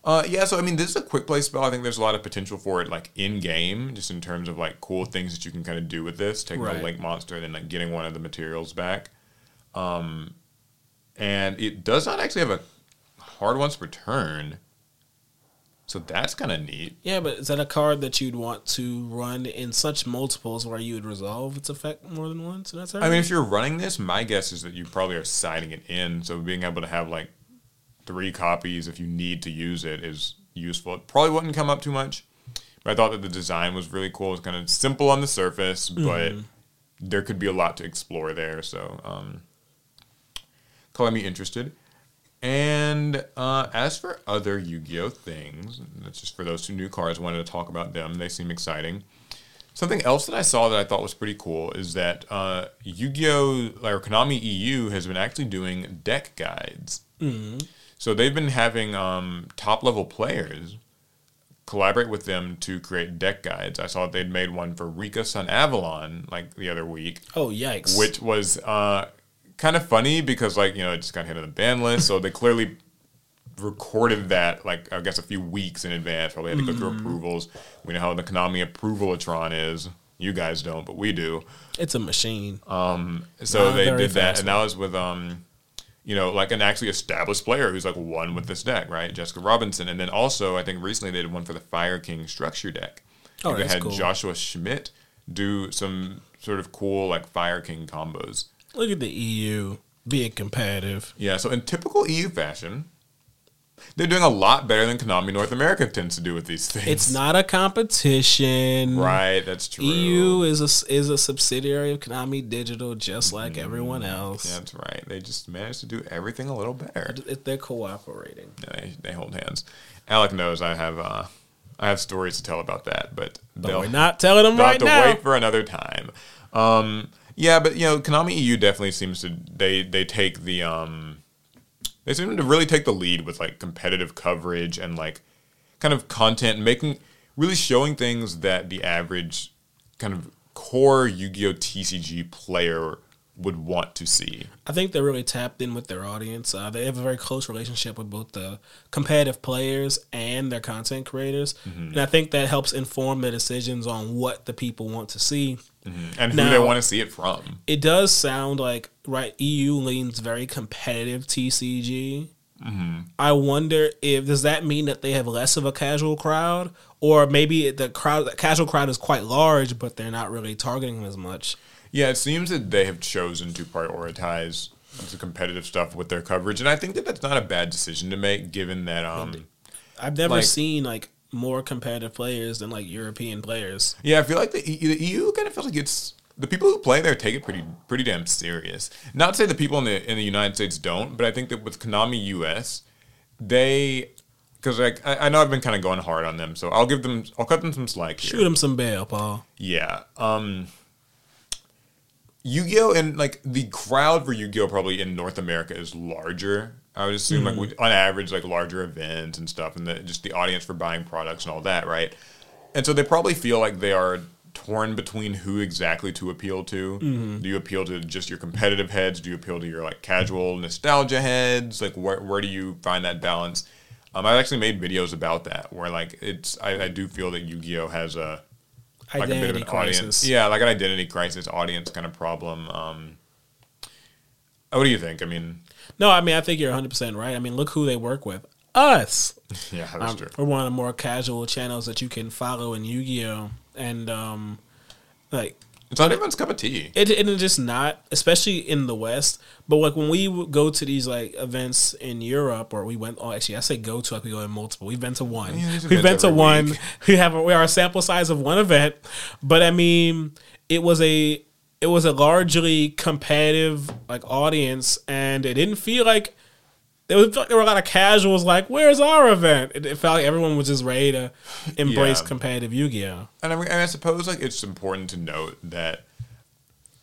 Uh, yeah, so I mean, this is a quick play spell. I think there's a lot of potential for it, like in game, just in terms of like cool things that you can kind of do with this. Taking Right. a link monster and then like getting one of the materials back. Um, and it does not actually have a hard once return, so that's kind of neat. Yeah, but is that a card that you'd want to run in such multiples where you would resolve its effect more than once? And that's I mean, if you're running this, my guess is that you probably are siding it in. So being able to have like three copies if you need to use it is useful. It probably wouldn't come up too much, but I thought that the design was really cool. It's kind of simple on the surface, but there could be a lot to explore there. So, um, color me interested. And uh, as for other Yu-Gi-Oh things, that's just for those two new cards. I wanted to talk about them. They seem exciting. Something else that I saw that I thought was pretty cool is that uh, Yu-Gi-Oh! or Konami EU has been actually doing deck guides. So they've been having um, top level players collaborate with them to create deck guides. I saw that they'd made one for Rika Sun Avalon like the other week, Oh yikes! which was uh, kind of funny because like you know it just got hit on the ban list, so they clearly recorded that like I guess a few weeks in advance. Probably had to go through approvals. We know how the Konami approvalatron is. You guys don't, but we do. it's a machine. So Not they very did that, fast and that was with um, you know, like an actually established player who's like one with this deck, right? Jessica Robinson, and then also I think recently they did one for the Fire King structure deck. Oh, they that's had cool. Joshua Schmidt do some sort of cool like Fire King combos. Look at the EU being competitive. Yeah, so in typical EU fashion, they're doing a lot better than Konami North America tends to do with these things. It's not a competition. right. That's true. EU is a is a subsidiary of Konami Digital, just like everyone else. That's right. They just managed to do everything a little better. They're cooperating. They, they hold hands. Alec knows I have uh, I have stories to tell about that, but, But they'll we're not telling them they'll right have to now. wait for another time. Um, yeah, but you know, Konami EU definitely seems to they they take the um, they seem to really take the lead with like competitive coverage and like kind of content, making really showing things that the average kind of core Yu-Gi-Oh TCG player would want to see. I think they're really tapped in with their audience. Uh, they have a very close relationship with both the competitive players and their content creators, Mm-hmm. and I think that helps inform their decisions on what the people want to see. and who Now- they want to see it from. It does sound like right. EU leans very competitive TCG. Mm-hmm. I wonder if does that mean that they have less of a casual crowd, or maybe the crowd, the casual crowd is quite large, but they're not really targeting them as much. Yeah, it seems that they have chosen to prioritize the competitive stuff with their coverage, and I think that that's not a bad decision to make, given that um, I've never Like- seen like more competitive players than like European players. yeah, I feel like the, the EU kind of feels like it's the people who play there take it pretty pretty damn serious. Not to say the people in the in the United States don't, but I think that with Konami US, they because like I, I know I've been kind of going hard on them, so I'll give them I'll cut them some slack here. Shoot them some bail, Paul. Yeah. Um Yu-Gi-Oh and like the crowd for Yu-Gi-Oh probably in North America is larger. I would assume like we, on average like larger events and stuff and the, just the audience for buying products and all that, right? And so they probably feel like they are torn between who exactly to appeal to. Do you appeal to just your competitive heads? Do you appeal to your like casual nostalgia heads? Like where where do you find that balance? Um, I've actually made videos about that where like it's I, I do feel that Yu-Gi-Oh has a like a bit of Identity an crisis. audience. Yeah, like an identity crisis, audience kind of problem. Um, what do you think? I mean, No, I mean I think you're 100 percent right. I mean look who they work with. Us. yeah, that's Um, true. we're one of the more casual channels that you can follow in Yu-Gi-Oh, and um, like It's not everyone's cup of tea. it, it is just not, especially in the West. But like when we go to these like events in Europe, or we went. Oh, actually, I say go to like we go in multiple. We've been to one. Yeah, We've been to one. week. We have we are a sample size of one event, but I mean, it was a it was a largely competitive like audience, and it didn't feel like. There, was, there were a lot of casuals like, "Where's our event?" It, it felt like everyone was just ready to embrace Yeah. competitive Yu-Gi-Oh. And I, mean, and I suppose like it's important to note that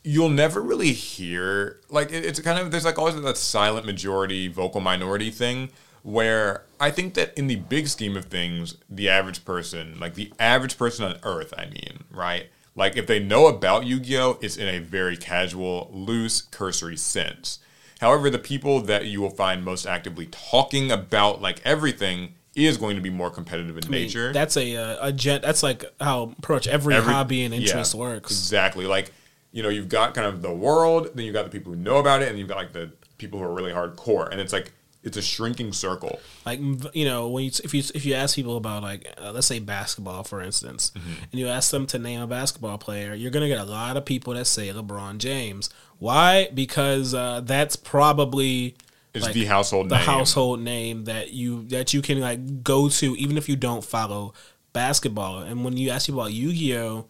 you'll never really hear like it, it's kind of there's like always that silent majority vocal minority thing where I think that in the big scheme of things, the average person, like the average person on Earth, I mean, right? Like if they know about Yu-Gi-Oh, it's in a very casual, loose, cursory sense. However, the people that you will find most actively talking about like everything is going to be more competitive in I mean, nature. That's a uh, a jet. That's like how pretty much every, Every- hobby and interest yeah, works. Exactly. Like, you know, you've got kind of the world, then you've got the people who know about it, and you've got like the people who are really hardcore. And it's like it's a shrinking circle. Like you know, when you if you if you ask people about like uh, let's say basketball for instance, Mm-hmm. and you ask them to name a basketball player, you're gonna get a lot of people that say LeBron James. Why? Because uh, that's probably It's like, the household the name. household name that you that you can like go to even if you don't follow basketball. And when you ask people about Yu-Gi-Oh,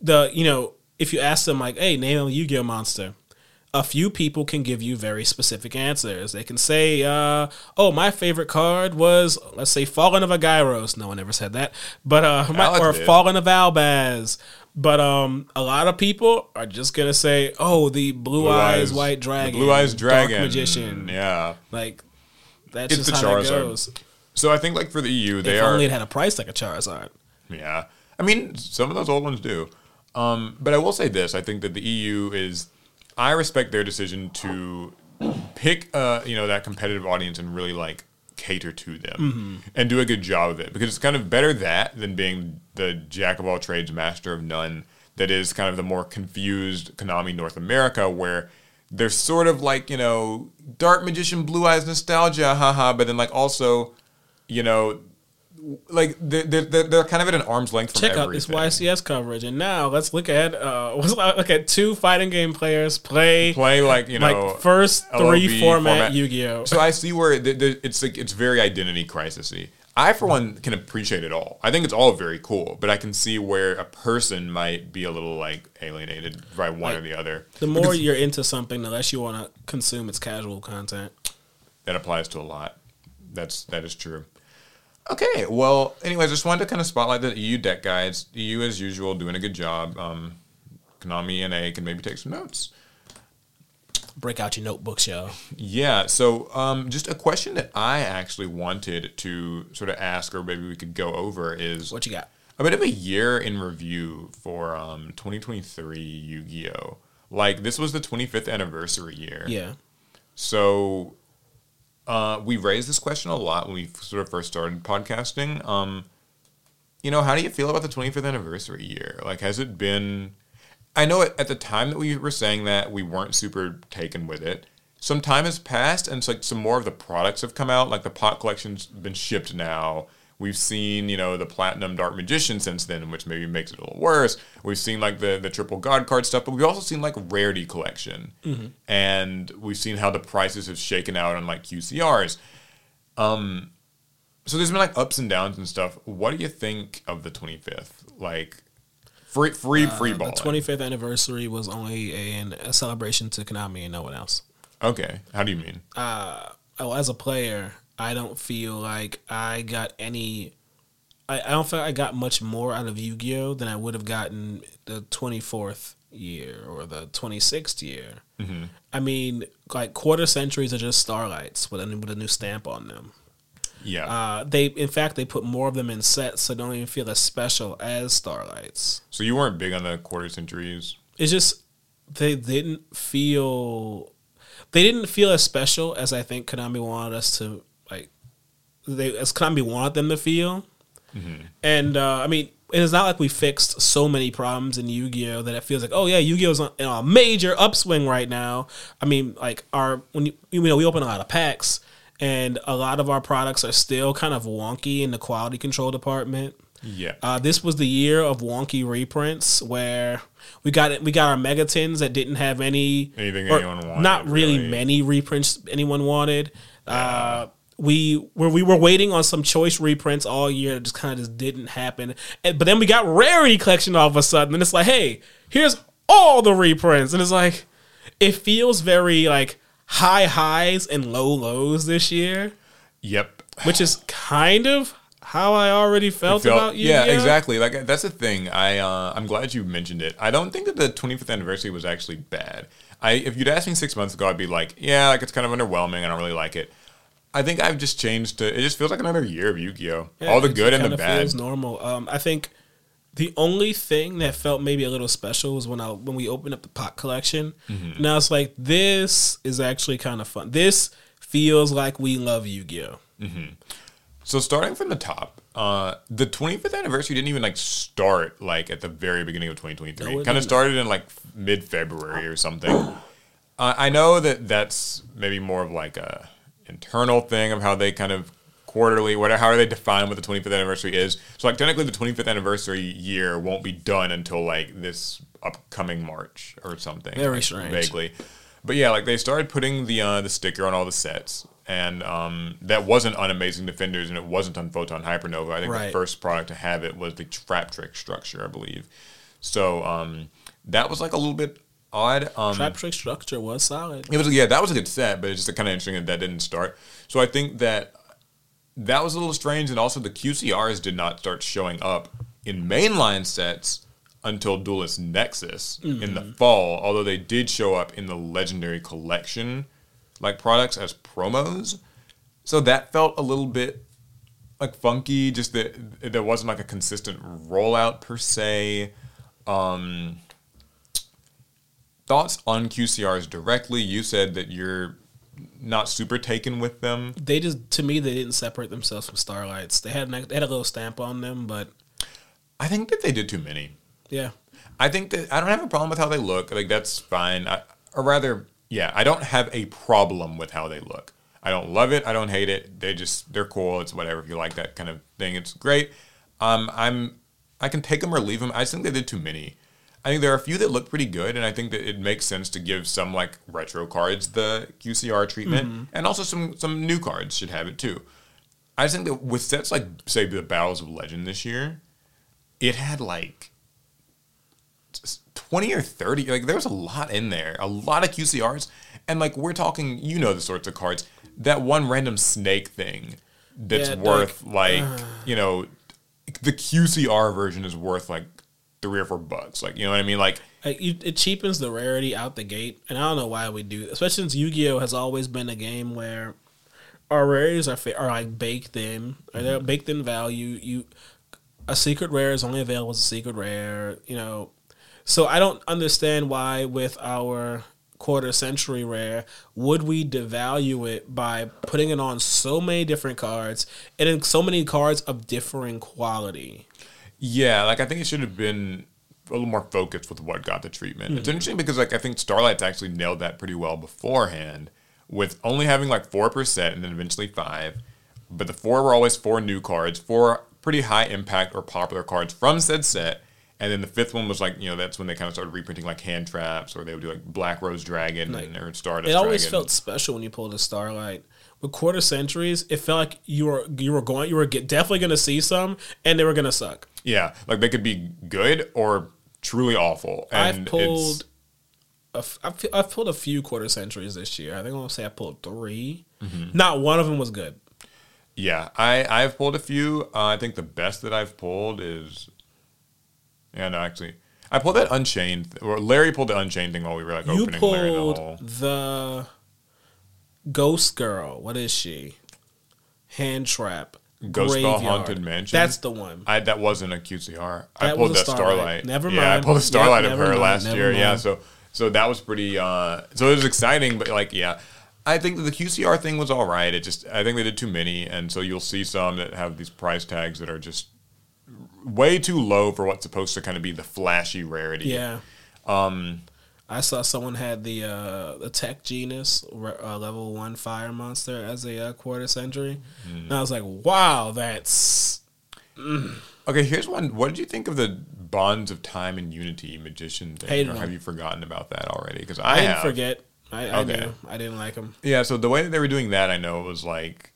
the you know if you ask them like, hey, name a Yu-Gi-Oh monster. A few people can give you very specific answers. They can say, uh, "Oh, my favorite card was, let's say, Fallen of Argyros." No one ever said that, but uh, my, or did. Fallen of Albaz. But um, a lot of people are just gonna say, "Oh, the Blue, Eyes, White Dragon, Blue Eyes Dark Dragon. Magician." Yeah. Like that's It's just the how that goes. So I think like for the EU, they if are only it had a price like a Charizard. Yeah, I mean some of those old ones do. Um, but I will say this: I think that the EU is. I respect their decision to pick, uh, you know, that competitive audience and really like cater to them mm-hmm. and do a good job of it because it's kind of better that than being the jack of all trades, master of none. That is kind of the more confused Konami North America where they're sort of like you know dark magician blue eyes nostalgia haha but then like also you know like they're, they're, they're kind of at an arm's length from Check out this. YCS coverage, and now let's look at uh, let's look at two fighting game players play play like you know like first three LOB format, format. Yu-Gi-Oh. so i see where the, the, it's like it's very identity crisisy i for one can appreciate it all i think it's all very cool but i can see where a person might be a little like alienated by one or the other the more you're into something, the less you want to consume its casual content. that applies to a lot that's that is true okay well anyways i just wanted to kind of spotlight the eu deck guides eu as usual doing a good job um konami and a can maybe take some notes Break out your notebooks, yo. Yeah. So, um, just a question that I actually wanted to sort of ask, or maybe we could go over, is What you got? a bit of a year in review for um, 2023 Yu-Gi-Oh. Like this was the 25th anniversary year. Yeah. So, uh, we raised this question a lot when we sort of first started podcasting. Um, you know, how do you feel about the 25th anniversary year? Like, has it been? I know at the time that we were saying that we weren't super taken with it. Some time has passed, and it's like some more of the products have come out. Like the pot collection's been shipped now. We've seen, you know, the platinum Dark Magician since then, which maybe makes it a little worse. We've seen like the the triple God card stuff, but we've also seen like rarity collection, and we've seen how the prices have shaken out on like QCRs. Um, so there's been like ups and downs and stuff. What do you think of the 25th? Like free free free Uh, ball. the 25th anniversary was only a, a celebration to Konami and no one else. Okay, how do you mean? uh, oh, as a player, I don't feel like I got any. I, I don't feel like I got much more out of Yu Gi Oh than I would have gotten the twenty fourth year or the twenty sixth year. Mm-hmm. I mean, like quarter centuries are just starlights with a with a new stamp on them. Yeah. Uh, they in fact they put more of them in sets, so they don't even feel as special as starlights. so you weren't big on the quarter centuries. It's just they didn't feel they didn't feel as special as I think Konami wanted us to they as Konami wanted them to feel. And uh, I mean, it's not like we fixed so many problems in Yu-Gi-Oh that it feels like, oh yeah, Yu-Gi-Oh's on in a major upswing right now. I mean, like our when you, you know we open a lot of packs, and a lot of our products are still kind of wonky in the quality control department. Yeah. Uh, this was the year of wonky reprints where we got it. We got our megatins that didn't have any Anything anyone wanted, Not really, really. many reprints anyone wanted. Uh, we were we were waiting on some choice reprints all year. It just kind of just didn't happen. And, but then we got rarity collection all of a sudden, and it's like, hey, here's all the reprints, and it's like, it feels very like high highs and low lows this year, yep. which is kind of how I already felt, Felt- about you. yeah, exactly. Like that's the thing. I uh, I'm glad you mentioned it. I don't think that the 25th anniversary was actually bad. I if you'd asked me six months ago, I'd be like, yeah, like it's kind of underwhelming. I don't really like it. I think I've just changed to. It just feels like another year of Yu-Gi-Oh. Yeah, All the good and the bad. Feels normal. Um, I think the only thing that felt maybe a little special was when I when we opened up the pot collection. Mm-hmm. Now it's like this is actually kind of fun. This feels like we love Yu Gi Oh. So starting from the top, uh, the 25th anniversary didn't even like start like at the very beginning of 2023. No, it kind of started in like mid February or something. uh, I know that that's maybe more of like a internal thing of how they kind of quarterly, whatever, how are they define what the 25th anniversary is. So like technically the 25th anniversary year won't be done until like this upcoming March or something. Very like, strange. Vaguely. But yeah, like they started putting the uh, the sticker on all the sets, and um, that wasn't on Amazing Defenders, and it wasn't on Photon Hypernova. I think the first product to have it was the Trap Trick structure, I believe. So um, that was like a little bit odd. Um, Trap Trick structure was solid. it was yeah, that was a good set, but it's just kind of interesting that that didn't start. So I think that that was a little strange, and also the QCRs did not start showing up in mainline sets until Duelist Nexus in the fall. Although they did show up in the Legendary Collection like products as promos, so that felt a little bit like funky. Just that there wasn't like a consistent rollout per se. Um, thoughts on QCRs directly? You said that you're not super taken with them. They just to me they didn't separate themselves from Starlights. They had an, they had a little stamp on them, but I think that they did too many. yeah, I think that I don't have a problem with how they look. Like that's fine. I, or rather, yeah, I don't have a problem with how they look. I don't love it. I don't hate it. They just they're cool. It's whatever. If you like that kind of thing, it's great. Um, I'm I can take them or leave them. I just think they did too many. I think there are a few that look pretty good, and I think that it makes sense to give some like retro cards the QCR treatment, mm-hmm. and also some some new cards should have it too. I just think that with sets like say the Battles of Legend this year, it had like 20 or 30 like there was a lot in there a lot of qcrs and like we're talking you know the sorts of cards that one random snake thing that's Yeah, like, worth like uh. you know the qcr version is worth like three or four bucks like you know what i mean like it cheapens the rarity out the gate, and I don't know why we do, especially since Yu Gi Oh has always been a game where our rarities are fa- are like baked in, or they're baked in value. You a secret rare is only available as a secret rare, you know. So I don't understand why with our quarter century rare would we devalue it by putting it on so many different cards and in so many cards of differing quality. Yeah, like I think it should have been a little more focused with what got the treatment. It's mm-hmm. interesting because like I think Starlight's actually nailed that pretty well beforehand, with only having like four percent and then eventually five. But the four were always four new cards, four pretty high impact or popular cards from said set. And then the fifth one was like, you know, that's when they kind of started reprinting like hand traps, or they would do like Black Rose Dragon and or Stardust It always Dragon. felt special when you pulled a Starlight. With quarter centuries, it felt like you were you were going you were get, definitely going to see some, and they were going to suck. yeah, like they could be good or truly awful. And I've pulled, a f- I've, I've pulled a few quarter centuries this year. I think I'm gonna say I pulled 3 Mm-hmm. Not one of them was good. Yeah, I I've pulled a few. Uh, I think the best that I've pulled is, yeah, no, actually, I pulled that Unchained. Or Larry pulled the Unchained thing while we were like You opening Larry in the pulled the Ghost Girl. What is she? Hand Trap. Ghost Graveyard. Haunted Mansion? That's the one. I that wasn't a QCR. I That pulled was a that Starlight. Starlight. Never Yeah, I mind. pulled a Yep, Starlight of her mind, last year. Yeah, so so that was pretty. uh So it was exciting, but like, yeah. I think the QCR thing was all right. It just I think they did too many, and so you'll see some that have these price tags that are just way too low for what's supposed to kind of be the flashy rarity. Yeah. Um, I saw someone had the uh, the Tech Genus uh, level one fire monster as a uh, quarter century, Mm. and I was like, "Wow, that's Okay, here's one. What did you think of the Bonds of Time and Unity magician thing? Hated or them. have you forgotten about that already? Because I, I, didn't have. forget. I, I Okay. knew I didn't like them. Yeah, so the way that they were doing that, I know it was like,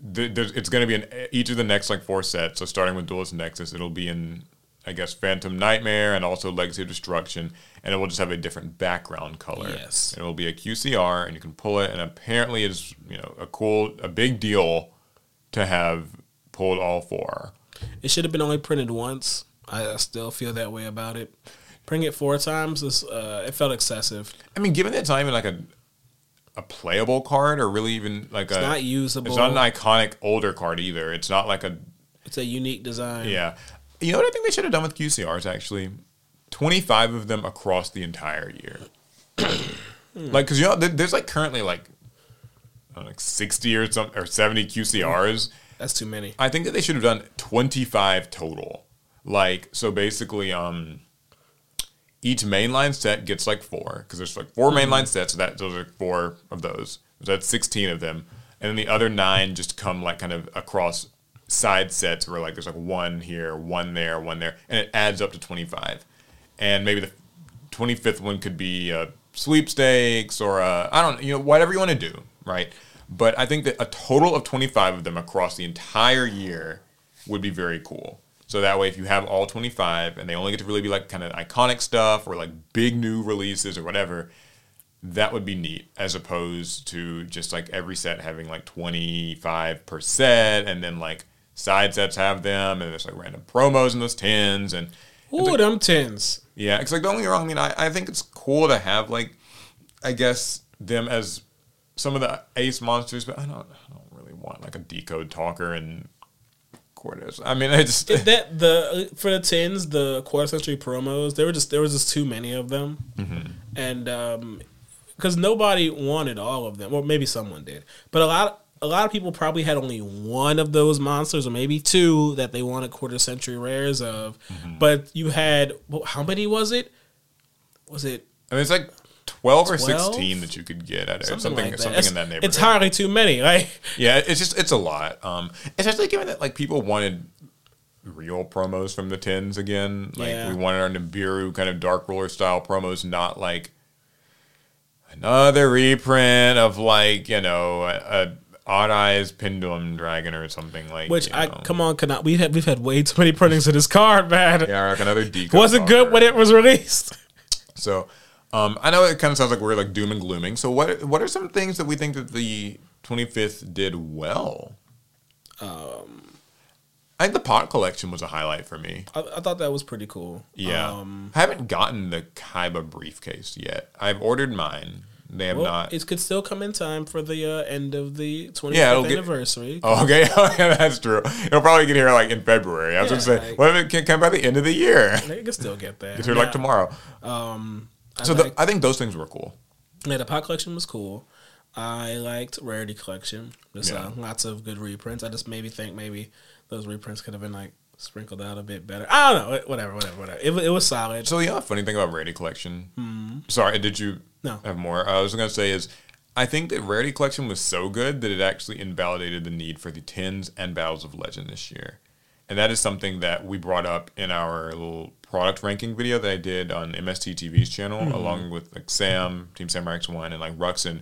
there's, it's going to be in each of the next like four sets. So starting with Duelist Nexus, it'll be in, I guess, Phantom Nightmare and also Legacy of Destruction, and it will just have a different background color. Yes. And it will be a QCR, and you can pull it, and apparently it's you know a cool, a big deal to have pulled all four. It should have been only printed once. I, I still feel that way about it. Printing it four times is uh, it felt excessive. I mean, given that it's not even like a a playable card, or really even like a not usable. It's not an iconic older card either. It's not like a It's a unique design. Yeah. You know what I think they should have done with QCRs actually? 25 of them across the entire year. like, because you know, there's like currently like, I don't know, like 60 or something or 70 QCRs. That's too many. I think that they should have done 25 total. Like, so basically, um, each mainline set gets like four because there's like 4 mainline sets. So that those are four of those. So that's 16 of them, and then the other nine just come like kind of across side sets where like there's like one here, one there, one there, and it adds up to 25. And maybe the 25th one could be a sweepstakes or a, I don't you know whatever you want to do, right? But I think that a total of 25 of them across the entire year would be very cool. So that way, if you have all 25 and they only get to really be like kind of iconic stuff or like big new releases or whatever, that would be neat as opposed to just like every set having like 25% and then like side sets have them and there's like random promos in those tins and Ooh, them tins. yeah, it's like don't get me wrong. I mean, I, I think it's cool to have like, I guess them as some of the ace monsters, but I don't, I don't really want like a decode talker and quarters. I mean, I just that the for the tins, the quarter century promos, there were just there was just too many of them, Mm-hmm. and um, because nobody wanted all of them, or maybe someone did, but a lot a lot of people probably had only one of those monsters, or maybe two that they wanted quarter century rares of. Mm-hmm. But you had well, how many was it? Was it I mean, it's like twelve or 12? sixteen that you could get at it. something, Something, like something in that neighborhood. It's hardly too many. Like Yeah, it's just it's a lot. Um, especially given that like people wanted real promos from the tins again. Like Yeah. we wanted our Nibiru kind of dark roller style promos, not like another reprint of like you know a, a odd eyes pendulum dragon or something like. That. Which I know. come on, cannot we have we've had way too many printings of this card, man. Yeah, like another deco. Was it good when it was released? So, um, I know it kind of sounds like we're like doom and glooming. So, what what are some things that we think that the 25th did well? Um, I think the pot collection was a highlight for me. I, I thought that was pretty cool. Yeah, Um, I haven't gotten the Kaiba briefcase yet. I've ordered mine. They have well, not. it could still come in time for the uh, end of the 25th Yeah, get- anniversary. Oh, okay, yeah, that's true. It'll probably get here like in February. I was Yeah, gonna say, like- what if it can come by the end of the year? They can still get that. It's here like tomorrow. Um, I So the, I think those things were cool. yeah, the pot collection was cool. I liked rarity collection. There's Yeah. uh, lots of good reprints. I just maybe think maybe those reprints could have been like sprinkled out a bit better. I don't know. Whatever, whatever, whatever. It, it was solid. So yeah, funny thing about Rarity Collection. Sorry, did you. No. have more? I was gonna say is I think that Rarity Collection was so good that it actually invalidated the need for the tins and Battles of Legend this year. And that is something that we brought up in our little product ranking video that I did on MST TV's channel, Mm-hmm. along with like Sam, Team Samurai X1, and like Ruxin.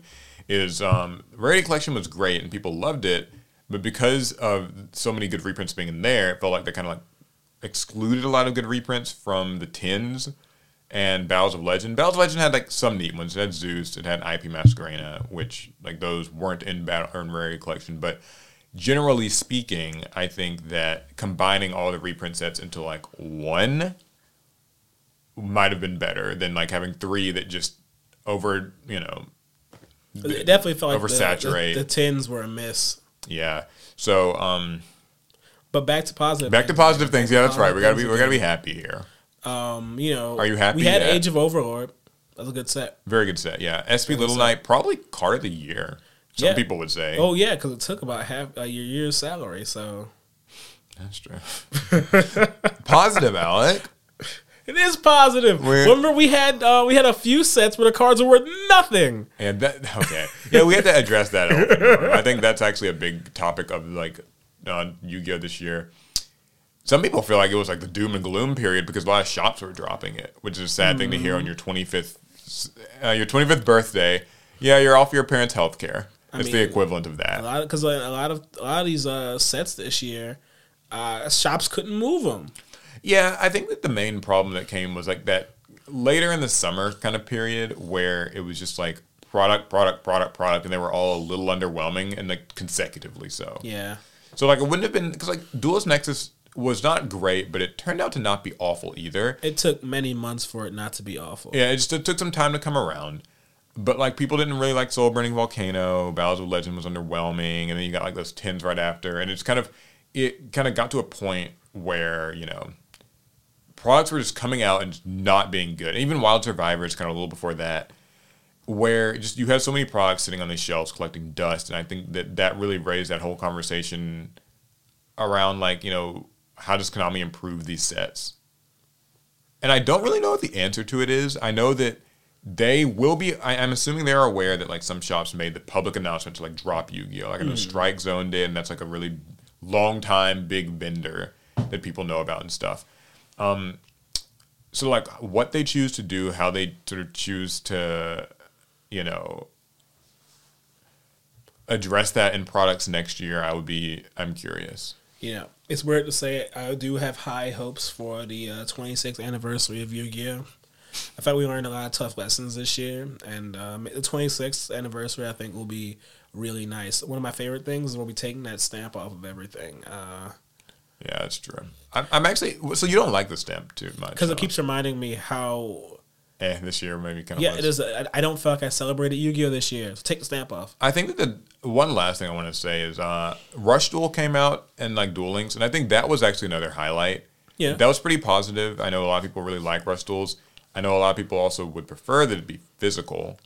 Is um, Rarity Collection was great and people loved it, but because of so many good reprints being in there, it felt like they kind of like excluded a lot of good reprints from the tins and Battles of Legend. Battles of Legend had like some neat ones. It had Zeus, it had IP Masquerena, which like those weren't in Battle in Rarity Collection. But generally speaking, I think that combining all the reprint sets into like one might have been better than like having three that just over you know it definitely felt like the, oversaturate. the, the tins were a miss. Yeah. So um But back to positive. back to positive things. Yeah, that's right. We gotta be we gotta be happy here. Um, you know, Are you happy We had yet? Age of Overlord. That was a good set. Very good set. Yeah, SP Little set. Knight probably card of the year. Some Yeah. people would say. Oh yeah, because it took about half uh, your year's salary. So That's true. Positive, Alec. It is positive. We're- Remember, we had uh, we had a few sets where the cards were worth nothing. And that okay, yeah, we had to address that. elephant in the room. I think that's actually a big topic of like uh, Yu-Gi-Oh this year. Some people feel like it was like the doom and gloom period because a lot of shops were dropping it, which is a sad thing to hear on your 25th, uh, your 25th birthday. Yeah, you're off your parents' health care. It's the equivalent of A that. lot because like, a lot of a lot of these uh, sets this year, uh, shops couldn't move them. Yeah, I think that the main problem that came was like that later in the summer kind of period where it was just like product, product, product, product, and they were all a little underwhelming and like consecutively so. Yeah, So like it wouldn't have been because like Duelist Nexus was not great, but it turned out to not be awful either. it took many months for it not to be awful. Yeah, it just it took some time to come around. But like people didn't really like Soul Burning Volcano. Battles of Legend was underwhelming, and then you got like those tins right after, and it's kind of it kind of got to a point where you know products were just coming out and not being good. Even Wild Survivors, kind of a little before that, where just you have so many products sitting on these shelves collecting dust, and I think that that really raised that whole conversation around like you know how does Konami improve these sets? And I don't really know what the answer to it is. I know that they will be. I, I'm assuming they're aware that like some shops made the public announcement to like drop Yu-Gi-Oh. Like I know hmm. Strike Zone did, and that's like a really long time big vendor that people know about and stuff. Um, so like what they choose to do, how they sort of choose to, you know, address that in products next year, I would be. I'm curious. Know, it's weird to say it. I do have high hopes for the uh, 26th anniversary of Yu-Gi-Oh. I thought we learned a lot of tough lessons this year, and um, the 26th anniversary I think will be really nice. One of my favorite things is we'll be taking that stamp off of everything uh, Yeah, that's true. I'm, I'm actually so you don't like the stamp too much because it keeps reminding me how. eh, this year maybe kind of Yeah, it is. I, I don't feel like I celebrated Yu-Gi-Oh this year. So take the stamp off. I think that the one last thing I want to say is uh, Rush Duel came out and like Duel Links, and I think that was actually another highlight. Yeah. that was pretty positive. I know a lot of people really like Rush Duels. I know a lot of people also would prefer that it be physical.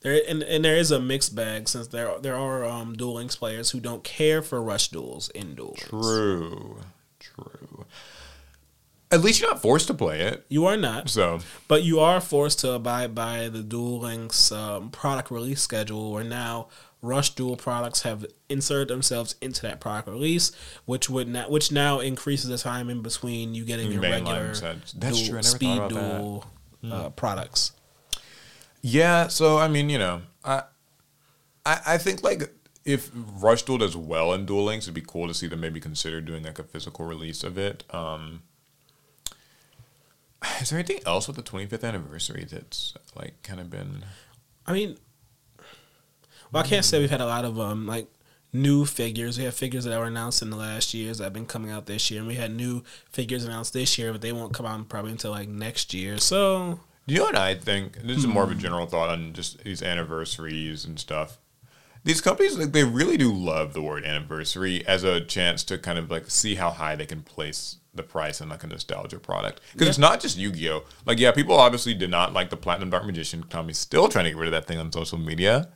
There and, and there is a mixed bag since there there are um, Duel Links players who don't care for rush duels in Duel True, true. At least you're not forced to play it. You are not, So but you are forced to abide by the Duel Links um, product release schedule, where now Rush Duel products have inserted themselves into that product release, which would not, which now increases the time in between you getting your Mainline regular. That's dual, speed that. Hmm. duel uh, products. Yeah, so I mean, you know, I, I, I think like if Rush Duel does well in Duel Links, it'd be cool to see them maybe consider doing like a physical release of it. Um, is there anything else with the 25th anniversary that's like kind of been? I mean, well, I can't say we've had a lot of um like new figures. We have figures that were announced in the last years that have been coming out this year, and we had new figures announced this year, but they won't come out probably until like next year. So You know what I think? This is more of a general thought on just these anniversaries and stuff. These companies, like, they really do love the word anniversary as a chance to kind of like see how high they can place the price and like a nostalgia product. Because it's not just Yu Gi Oh. Like, yeah, people obviously did not like the Platinum Dark Magician. Tommy's still trying to get rid of that thing on social media.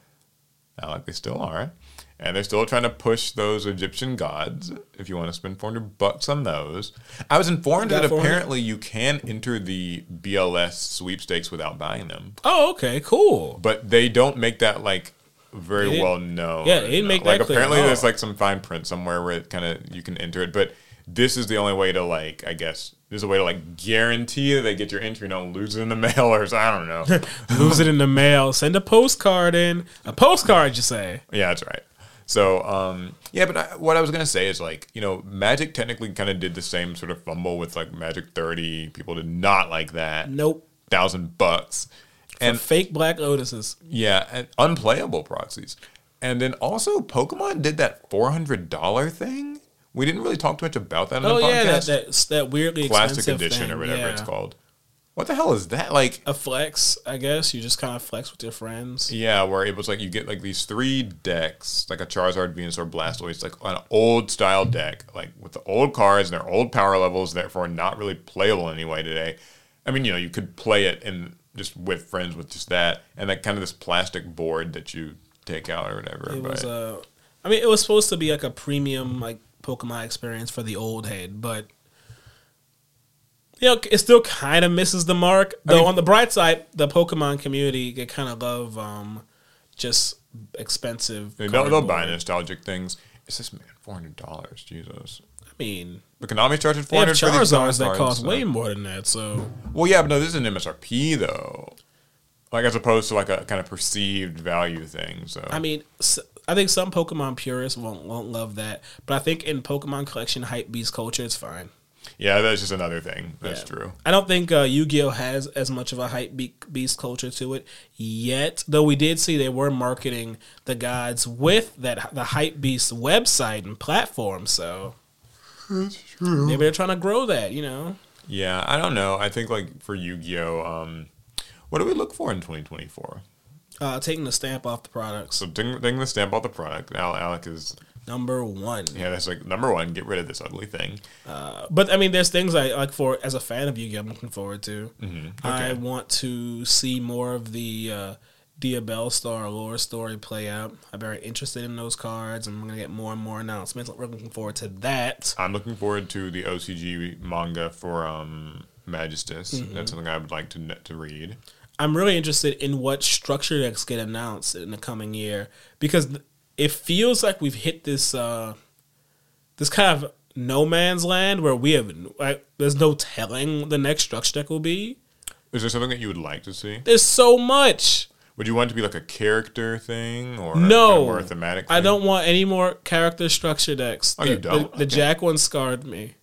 Not like they still are. And they're still trying to push those Egyptian gods. If you want to spend 400 bucks on those, I was informed got that apparently you can enter the BLS sweepstakes without buying them, oh, okay, cool. but they don't make that like very well known. yeah, they didn't make like that clear apparently there's like some fine print somewhere where it kind of you can enter it, but this is the only way to like I guess there's a way to like guarantee that they get your entry and don't lose it in the mail or so, I don't know. Lose it in the mail. Send a postcard in. A postcard, you say? Yeah, that's right. So, um, yeah, but I, what I was gonna say is like, you know, Magic technically kind of did the same sort of fumble with like Magic Thirty. People did not like that Nope. thousand bucks, And and fake Black Lotuses. yeah, and unplayable proxies. And then also, Pokemon did that four hundred dollar thing. We didn't really talk too much about that Oh the yeah, that, podcast. that that weirdly Plastic edition thing. or whatever yeah. it's called. What the hell is that? Like, A flex, I guess. You just kind of flex with your friends. Yeah, where it was like you get like these three decks, like a Charizard, Venusaur, Blastoise, like an old style deck, like with the old cards and their old power levels, therefore not really playable anyway today. I mean, you know, you could play it and just with friends with just that, and like kind of this plastic board that you take out or whatever. It but was uh, I mean, it was supposed to be like a premium like Pokemon experience for the old head, but you know, it still kind of misses the mark. Though mean- on the bright side, the Pokemon community they kind of love um, just expensive. they'll, they'll buy nostalgic things. It's this man, four hundred dollars, Jesus. I mean, But Konami charges they four have for these Charizards that cost so- way more than that. So Well, yeah, but no, this is an MSRP though, like as opposed to like a kind of perceived value thing. So I mean, I think some Pokemon purists won't won't love that, but I think in Pokemon collection hype beast culture, it's fine. yeah, that's just another thing. That's Yeah. true. I don't think uh, Yu-Gi-Oh has as much of a hype be- beast culture to it yet. Though we did see they were marketing the gods with that the hype beast website and platform. So that's true. maybe they're trying to grow that. You know, Yeah, I don't know. I think like for Yu-Gi-Oh, um, what do we look for in 2024? Uh, taking the stamp off the products. So taking, taking the stamp off the product. Al Alec is Number one. yeah, that's like number one. Get rid of this ugly thing. But I mean, there's things I like for as a fan of Yu-Gi-Oh. I'm looking forward to. Mm-hmm. I want to see more of the uh, Diabell Star lore story play out. I'm very interested in those cards. I'm gonna get more and more announcements. We're looking forward to that. I'm looking forward to the OCG manga for um, Magistus. Mm-hmm. That's something I would like to to read. I'm really interested in what structure decks get announced in the coming year because it feels like we've hit this uh, this kind of no man's land where we have like there's no telling the next structure deck will be. Is there something that you would like to see? There's so much. Would you want it to be like a character thing or No, or a thematic? I don't want any more character structure decks. Oh, the, you don't? The, the Okay. Jack one scarred me.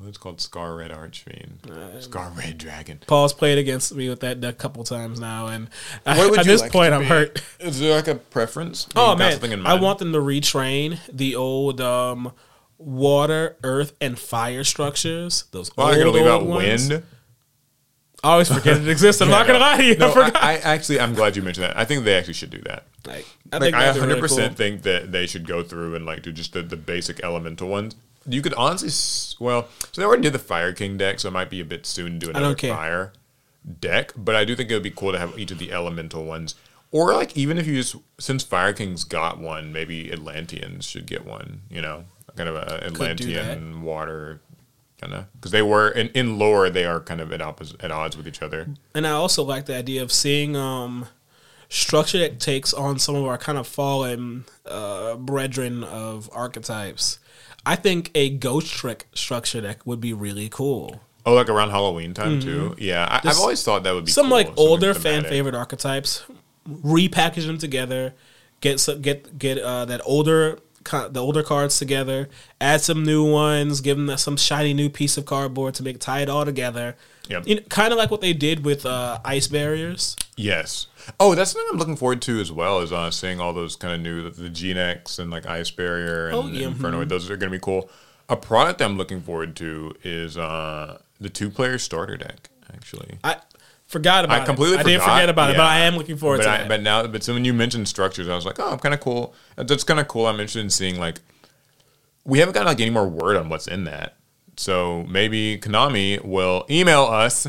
Well, it's called Scar Red Archfiend. Scar Red Dragon. Paul's played against me with that deck a couple times now, and I- at this like point, I'm be? hurt. Is there like a preference? Oh man, something in I want them to retrain the old um, water, earth, and fire structures. Those Well, old, I'm gonna leave out ones. wind. I always forget it exists. I'm not gonna lie to you. I No, forgot. I, I actually, I'm glad you mentioned that. I think they actually should do that. Like I Like think I that'd 100 really percent cool. think that they should go through and like do just the, the basic elemental ones. You could honestly, s- well, so they already did the Fire King deck, so it might be a bit soon to do another don't care. fire deck. But I do think it would be cool to have each of the elemental ones, or like even if you just since Fire King's got one, maybe Atlanteans should get one. You know, kind of a Atlantean water. Kind of because they were in, in lore they are kind of at opposite at odds with each other. And I also like the idea of seeing um, structure that takes on some of our kind of fallen uh, brethren of archetypes. I think a Ghostrick structure deck would be really cool. Oh, like around Halloween time too. Yeah, I, I've always thought that would be cool. Some cool, like older fan favorite archetypes, repackage them together, get some, get get uh, that older the older cards together, add some new ones, give them some shiny new piece of cardboard to make tie it all together. Yep. You know, kind of like what they did with uh, ice barriers. Yes. Oh, that's something I'm looking forward to as well. Is uh, seeing all those kind of new the Genex and like Ice Barrier and Oh, yeah, Inferno. Those are going to be cool. A product I'm looking forward to is uh, the two player starter deck. Actually, I forgot about I completely it. I didn't forget about it, but I am looking forward but to I, that. But now, but so when you mentioned structures, I was like, oh, I'm kind of cool. That's kind of cool. I'm interested in seeing like we haven't gotten like any more word on what's in that. So maybe Konami will email us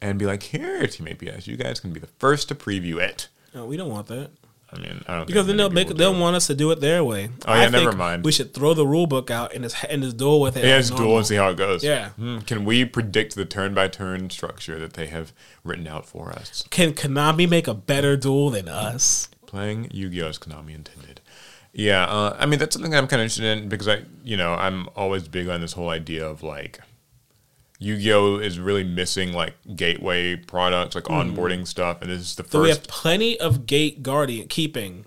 and be like, here, Team APS, you guys can be the first to preview it. no, we don't want that. I mean, I don't Because then they'll make they'll do. want us to do it their way. Oh, yeah, I never think mind. We should throw the rule book out and just and just duel with it. Yeah, just duel and see how it goes. Yeah. Hmm, Can we predict the turn by turn structure that they have written out for us? Can Konami make a better duel than us? Playing Yu Gi Oh! as Konami intended. Yeah, uh, I mean that's something I'm kind of interested in because I, you know, I'm always big on this whole idea of like Yu Gi Oh! is really missing like gateway products, like onboarding stuff, and this is the first. So we have plenty of gate guardian keeping.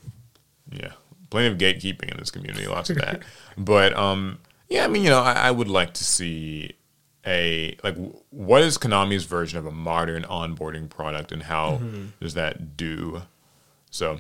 Yeah, plenty of gatekeeping in this community, lots of that. but um, yeah, I mean, you know, I, I would like to see a like w- what is Konami's version of a modern onboarding product, and how Mm-hmm. does that do? So,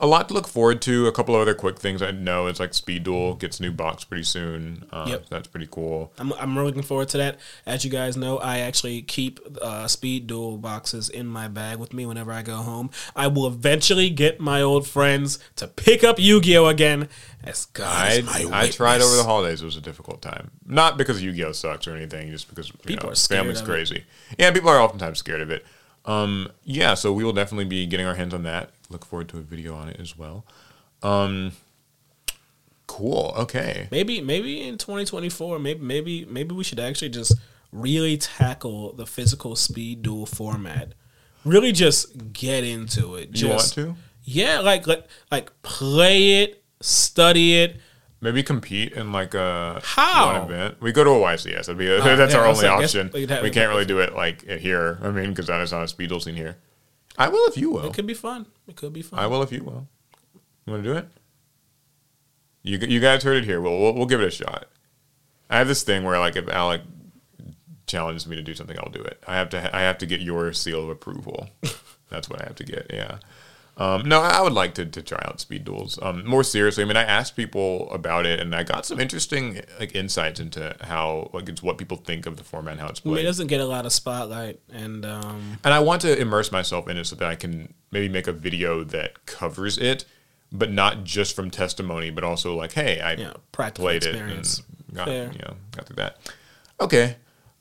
a lot to look forward to. A couple of other quick things I know it's like Speed Duel gets a new box pretty soon. Uh, Yep. that's pretty cool. I'm I'm really looking forward to that. As you guys know, I actually keep uh, speed duel boxes in my bag with me whenever I go home. I will eventually get my old friends to pick up Yu-Gi-Oh again. As God I I tried over the holidays. It was a difficult time. Not because Yu Gi Oh sucks or anything, just because you People know, are family's of it. crazy. Yeah, people are oftentimes scared of it. Um, yeah, so we will definitely be getting our hands on that. Look forward to a video on it as well. Um, cool. Okay. Maybe maybe in 2024, maybe maybe maybe we should actually just really tackle the physical speed duel format. Really just get into it. You want to? Yeah, like like like play it, study it. Maybe compete in like a How? one event. We go to a YCS. That'd be that's Oh, yeah, our only like, option. we can't really do it like here. I mean, because that is not a speed scene here. I will if you will. It could be fun. It could be fun. I will if you will. You want to do it? You you guys heard it here. We'll, we'll we'll give it a shot. I have this thing where like if Alec challenges me to do something, I'll do it. I have to I have to get your seal of approval. That's what I have to get. Yeah. Um, no, I would like to, to try out speed duels. Um, more seriously, I mean, I asked people about it, and I got some interesting like insights into how like it's what people think of the format and how it's I mean, played. it doesn't get a lot of spotlight, and um, And I want to immerse myself in it so that I can maybe make a video that covers it, but not just from testimony, but also like, hey, I Yeah, practical played experience. it and got Fair. you know got through that. Okay,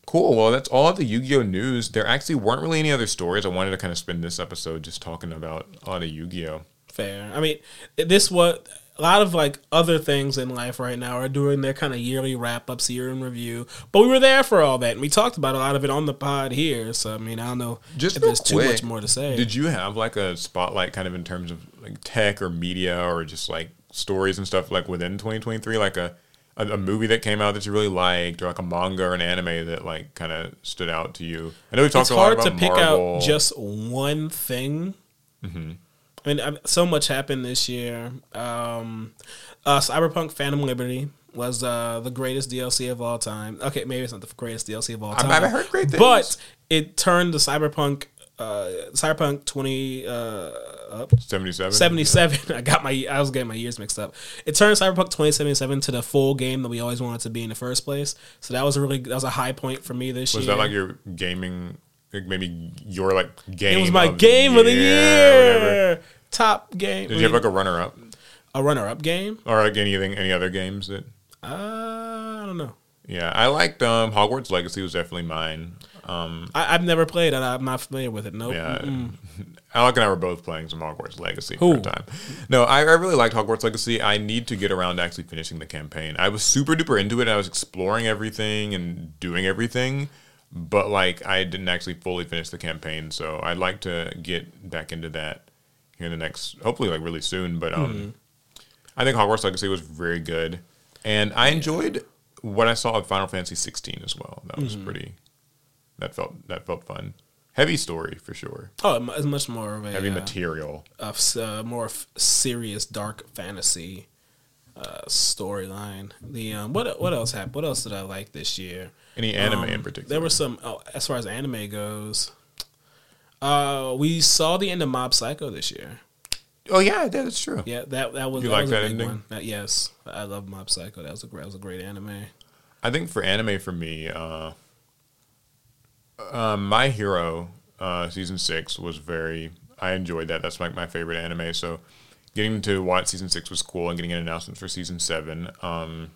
cool. Well, that's all of the Yu-Gi-Oh news. There actually weren't really any other stories. I wanted to kind of spend this episode just talking about a lot of Yu-Gi-Oh. fair. I mean, this what a lot of like other things in life right now are doing their kind of yearly wrap ups, year in review. But we were there for all that, and we talked about a lot of it on the pod here. So I mean, I don't know Just if there's too much more to say. Did you have like a spotlight kind of in terms of like tech or media or just like stories and stuff like within 2023 like a a, a movie that came out that you really liked or like a manga or an anime that like kind of stood out to you? I know we talked it's a lot hard about to pick out just one thing. Mm-hmm. I mean, I- so much happened this year. Um, uh, Cyberpunk: Phantom Liberty was uh, the greatest DLC of all time. Okay, maybe it's not the greatest DLC of all time. I've heard great things. but it turned the Cyberpunk, uh, Cyberpunk twenty uh, up 77 seventy seven. I got my, I was getting my years mixed up. It turned Cyberpunk twenty seventy seven to the full game that we always wanted to be in the first place. So that was a really, that was a high point for me this was year. that like your gaming like maybe your like game It was my of game of the year. top game. Did you have like a runner up a runner-up game? or like anything, any other games that? Uh, I don't know. Yeah, I liked um, Hogwarts Legacy was definitely mine. Um, I, I've never played it. I'm not familiar with it. Nope. yeah, Mm-mm. Alec and I were both playing some Hogwarts Legacy Who? for a time. No, I, I really liked Hogwarts Legacy. I need to get around to actually finishing the campaign. I was super duper into it. I was exploring everything and doing everything, but like I didn't actually fully finish the campaign. So I'd like to get back into that here in the next, hopefully like really soon. But um, I think Hogwarts Legacy was very good, and I enjoyed what I saw of Final Fantasy 16 as well. That was pretty. That felt that felt fun. Heavy story for sure. Oh, it's much more of a Heavy uh, material. of uh, more f- serious dark fantasy uh, storyline. The um, what what else happened? What else did I like this year? Any anime Um, in particular? There were some. Oh, as far as anime goes, uh, we saw the end of Mob Psycho this year. Oh yeah, that is true. Yeah, that that was You that like was that ending? one. That, yes, I love Mob Psycho. That was a great, that was a great anime. I think for anime for me, uh, uh, My Hero uh, season six was very. I enjoyed that. That's like my favorite anime. So getting to watch season six was cool, and getting an announcement for season seven. Um,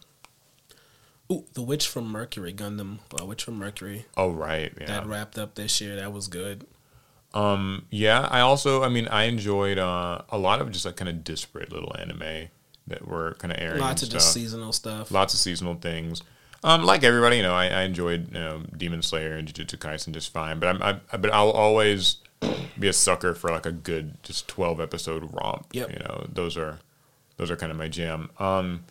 Ooh, The Witch from Mercury Gundam. Uh, Witch from Mercury oh right, yeah. that wrapped up this year. That was good. Um, yeah, I also, I mean, I enjoyed uh, a lot of just like kind of disparate little anime that were kind of airing. Lots of and just seasonal stuff. Lots of seasonal things. Um, like everybody, you know, I, I enjoyed you know, Demon Slayer and Jujutsu Kaisen just fine. But I'm, I, but I'll always be a sucker for like a good just twelve episode romp. Yep. You know, those are those are kind of my jam. Um,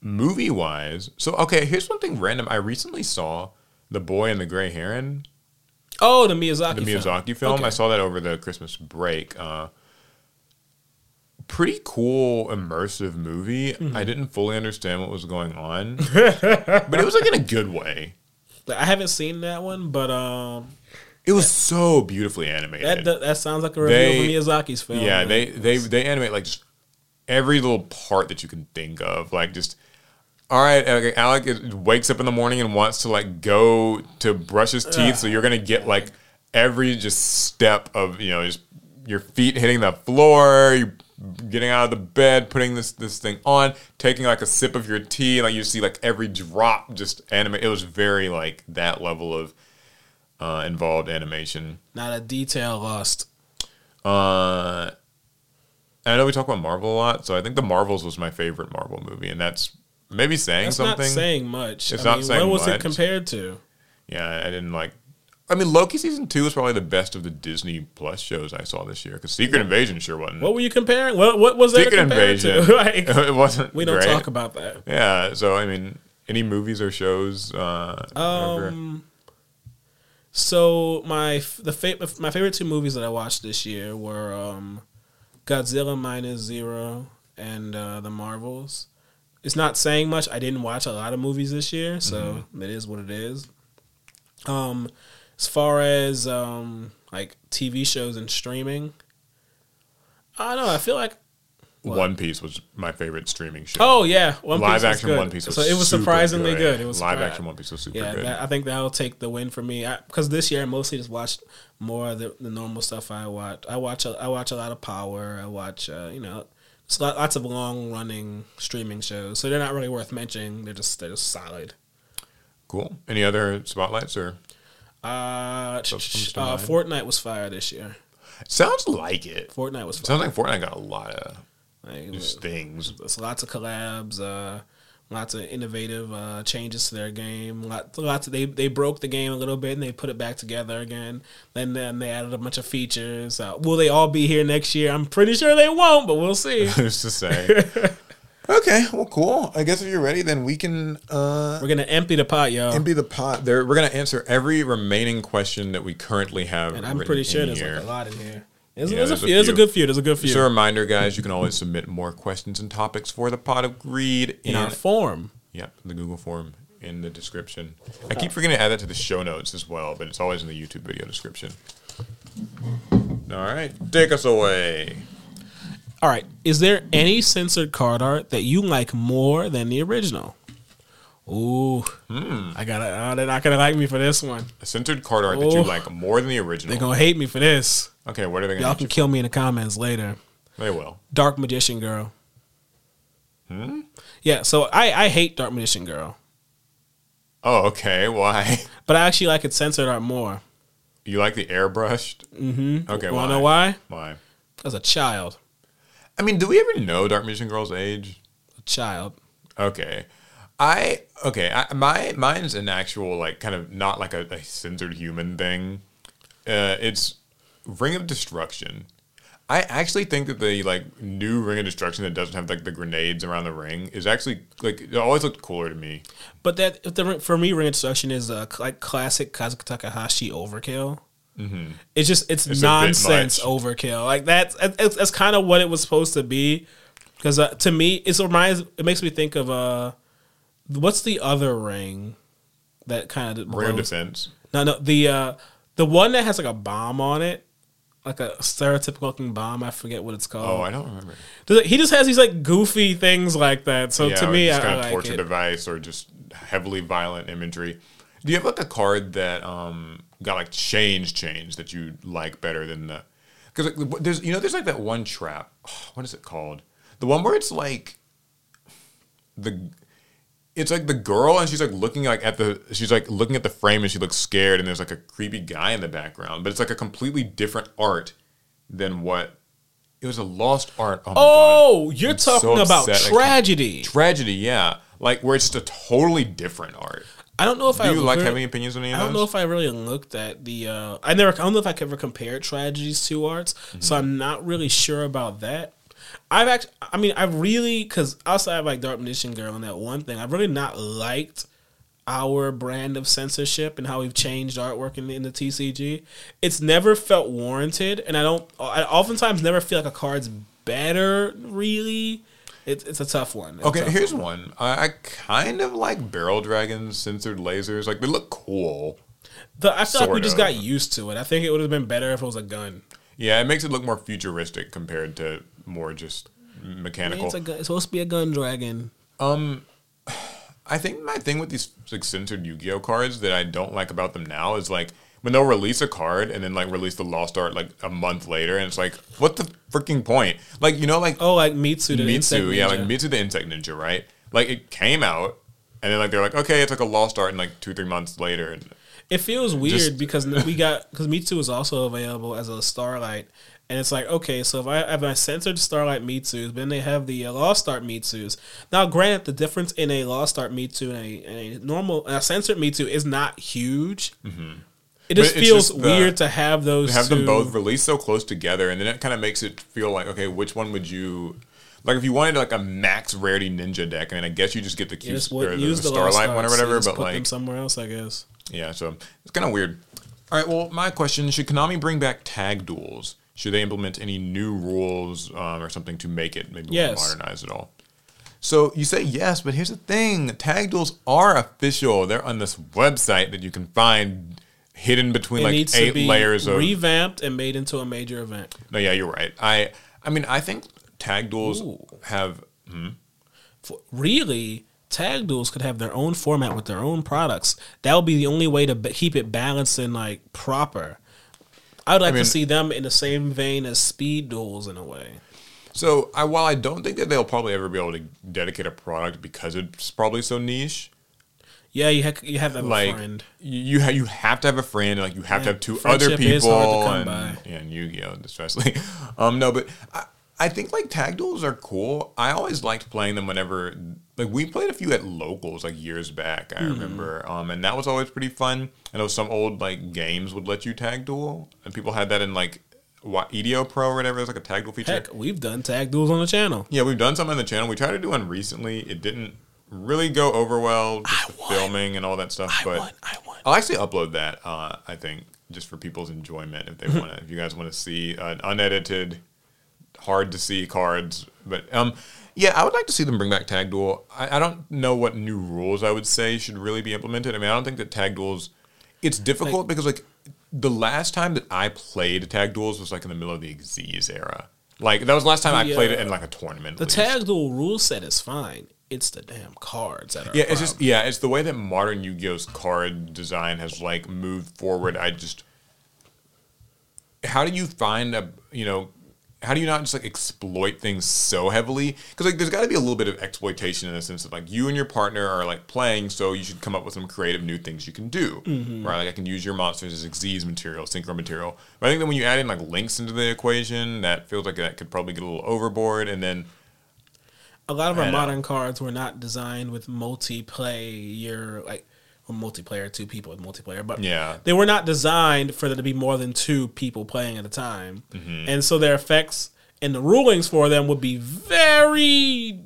movie wise, so okay, here's one thing random. I recently saw The Boy and the Gray Heron Oh, the Miyazaki. the film. Miyazaki film. Okay. I saw that over the Christmas break. Uh, pretty cool, immersive movie. Mm-hmm. I didn't fully understand what was going on, but it was like in a good way. I haven't seen that one, but um, It was so beautifully animated. that that, that sounds like a review They- of Miyazaki's film. yeah, man. they they they animate like just every little part that you can think of. Like just all right, okay, Alec wakes up in the morning and wants to like go to brush his teeth, so you're gonna get like every just step of you know just your feet hitting the floor, you getting out of the bed, putting this this thing on, taking like a sip of your tea, like you see like every drop just animate. It was very like that level of uh, involved animation. not a detail lost. Uh, I know we talk about Marvel a lot, so I think the Marvels was my favorite Marvel movie, and that's maybe saying That's something. not saying much. It's I not mean, saying what was much. it compared to? yeah, I didn't like. I mean, Loki season two was probably the best of the Disney Plus shows I saw this year because Secret Invasion sure wasn't. What were you comparing? What what was that Secret Invasion, like, it wasn't. we don't great. talk about that. Yeah, so I mean, any movies or shows? Uh. Um, so my the fa- my favorite two movies that I watched this year were um, Godzilla minus zero and uh, the Marvels. It's not saying much. I didn't watch a lot of movies this year, so Mm-hmm. it is what it is. Um, as far as um like TV shows and streaming, I don't know. I feel like what? One Piece was my favorite streaming show. oh yeah, One Piece live action good. One Piece was so it was surprisingly good. It was live surpri- action One Piece was super yeah, good. that, I think that'll take the win for me because this year I mostly just watched more of the, the normal stuff I watch. I watch a, I watch a lot of Power. I watch uh, you know lots of long running streaming shows, so they're not really worth mentioning. They're just they're just solid. cool. Any other spotlights or? Uh, So sh- comes to uh. Fortnite was fire this year. Sounds like it. Fortnite was fire. Sounds like Fortnite got a lot of Like, just things. There's lots of collabs, uh, lots of innovative uh, changes to their game. Lot, lots of, they they broke the game a little bit and they put it back together again. Then then they added a bunch of features. Uh, will they all be here next year? I'm pretty sure they won't, but we'll see. Who's to say? okay, well, cool. I guess if you're ready, then we can uh, We're gonna empty the pot, y'all. empty the pot. There, we're gonna answer every remaining question that we currently have. and I'm pretty sure there's here. like a lot in here. There's, Yeah, there's, there's a few. There's a good few. There's a good few Just a reminder, guys, you can always submit more questions and topics for the pot of greed in our form. Yep, the Google form in the description. I keep forgetting to add that to the show notes as well, but it's always in the YouTube video description. All right, take us away. All right. Is there any censored card art that you like more than the original? Ooh, Hmm. I got to Oh, they're not gonna like me for this one. A censored card art that you like more than the original. They're gonna hate me for this. okay, what are they gonna Y'all can kill me in the comments later. They will. Dark Magician Girl. Hmm? Yeah, so I, I hate Dark Magician Girl. Oh, okay. Why? But I actually like it censored art more. You like the airbrushed? Mm-hmm. Okay, Wanna why? know why? Why? As a child. I mean, do we ever know Dark Magician Girl's age? A child. Okay. I okay. I, my mine's an actual like kind of not like a, a censored human thing. Uh, it's Ring of Destruction. I actually think that the like new Ring of Destruction that doesn't have like the grenades around the ring is actually like it always looked cooler to me. But that the for me, Ring of Destruction is a like classic Kazuki Takahashi overkill. Mm-hmm. It's just it's, It's nonsense overkill. Like that's that's, that's kind of what it was supposed to be. Because uh, to me, it reminds it makes me think of uh, what's the other ring that kind of Ring of Defense. No, no, the uh, the one that has like a bomb on it, like a stereotypical looking bomb. I forget what it's called. Oh, I don't remember. He just has these like goofy things like that. So yeah, to me, just I, kind I of torture device or just heavily violent imagery. Do you have like a card that um got like change change that you like better than the? Because like, there's you know there's like that one trap. what is it called? The one where it's like the. It's like the girl, and she's like looking like at the. She's like looking at the frame, and she looks scared, and there's like a creepy guy in the background, but it's like a completely different art than what. It was a lost art. Oh. Oh, you're I'm so talking about upset tragedy. Tragedy, yeah. Like where it's just a totally different art. I don't know if Do I you like having opinions on any I don't know if I really looked at the. Uh, I never. I don't know if I ever compared tragedies to arts, Mm-hmm. so I'm not really sure about that. I've actually. I mean, I really because outside of like Dark Magician Girl and that one thing, I've really not liked our brand of censorship and how we've changed artwork in the, in the TCG. It's never felt warranted, and I don't. I oftentimes never feel like a card's better. Really, it's it's a tough one. It's Okay, tough here's one. one. I, I kind of like barrel dragons censored lasers. Like they look cool. The, I feel like we Sort just got used to it. I think it would have been better if it was a gun. Yeah, it makes it look more futuristic compared to more just I mean, mechanical. it's, a gun, it's supposed to be a gun dragon. Um, I think my thing with these like censored Yu-Gi-Oh cards that I don't like about them now is like when they'll release a card and then like release the lost art like a month later, and it's like, what the freaking point? Like you know, like Oh, like Mitsu. The Insect Mitsu, yeah, like. Mitsu the Insect Ninja, right? Like it came out, and then like they're like, okay, it's like a lost art, and like two three months later, and It feels weird Just- because we got because Mitsu is also available as a Starlight, and it's like okay, so if I have my censored Starlight Mitsu's, then they have the uh, Lost Art Mitsu's. Now, grant the difference in a Lost Art Mitsu and a, and a normal a censored Mitsu is not huge. It just feels just the- weird to have those. have them both released so close together, and then it kind of makes it feel like, okay, which one would you? Like if you wanted like a max rarity ninja deck, I mean, I guess you just get the Q or the, the Starlight one or whatever, but like somewhere else, I guess. Yeah, so it's kind of weird. All right, well, my question should Konami bring back tag duels? Should they implement any new rules um, or something to make it maybe Yes. more modernized at all? So you say yes, but here's the thing tag duels are official. They're on this website that you can find hidden between It like eight layers of. revamped and made into a major event. no, yeah, you're right. I, I mean, I think tag duels Ooh. have. Hmm? For- really tag duels could have their own format with their own products that would be the only way to b- keep it balanced and like proper i would like mean- to see them in the same vein as speed duels in a way So I, while I don't think that they'll probably ever be able to dedicate a product because it's probably so niche, yeah you, ha- you have to have like a friend you ha- you have to have a friend, like you have to have two other people, hard to come and, yeah, and Yu-Gi-Oh especially. um, no, but I, I think like tag duels are cool. I always liked playing them whenever like we played a few at locals like years back. I Mm-hmm. remember, um, and that was always pretty fun. I know some old like games would let you tag duel, and people had that in like what EDO Pro or whatever. There's like a tag duel feature. heck we've done tag duels on the channel Yeah, we've done some on the channel. We tried to do one recently. It didn't really go over well, just the filming and all that stuff. i but won i won I'll actually upload that. Uh, I think just for people's enjoyment, if they want to, if you guys want to see an unedited, hard to see cards. But um, yeah, I would like to see them bring back Tag Duel. I, I don't know what new rules I would say should really be implemented. I mean, I don't think that Tag Duels. It's difficult because like the last time that I played Tag Duels was like in the middle of the Xyz era. Like that was the last time I The, played it uh, in like a tournament. the least. tag duel rule set is fine it's the damn cards that are Yeah, it's just yeah, it's the way that modern Yu-Gi-Oh's card design has like moved forward. I just how do you find a you know how do you not just like exploit things so heavily? Because like there's got to be a little bit of exploitation in the sense of like you and your partner are like playing, so you should come up with some creative new things you can do, mm-hmm. right? Like I can use your monsters as Xyz material, synchro material. But I think that when you add in like links into the equation, that feels like that could probably get a little overboard, and then a lot of our modern cards were not designed with multiplayer like or multiplayer two people with multiplayer but Yeah. they were not designed for there to be more than two people playing at a time Mm-hmm. and so their effects and the rulings for them would be very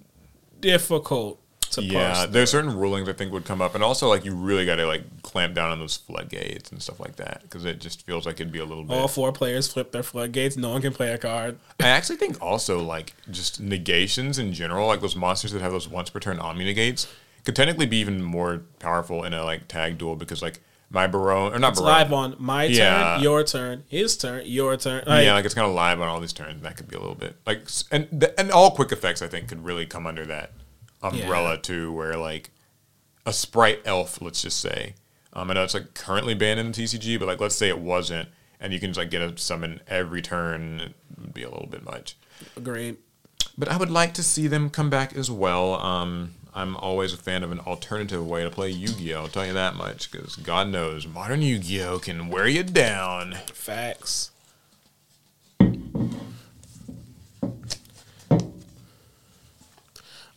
difficult to yeah, there's certain rulings I think would come up, and also like you really got to like clamp down on those floodgates and stuff like that because it just feels like it'd be a little bit. all four players flip their floodgates no one can play a card I actually think also like just negations in general, like those monsters that have those once per turn omni negates, could technically be even more powerful in a like tag duel because like my Baronne or not it's Baronne, live on my Yeah. turn your turn his turn your turn like, yeah, like it's kind of live on all these turns. and That could be a little bit like and th- and all quick effects I think could really come under that umbrella Yeah. too, where like a sprite elf, let's just say. Um, I know it's like currently banned in the TCG, but like let's say it wasn't, and you can just like get a summon every turn, it would be a little bit much. agreed But I would like to see them come back as well. Um, I'm always a fan of an alternative way to play Yu-Gi-Oh. I'll tell you that much, because God knows modern Yu-Gi-Oh can wear you down. Facts.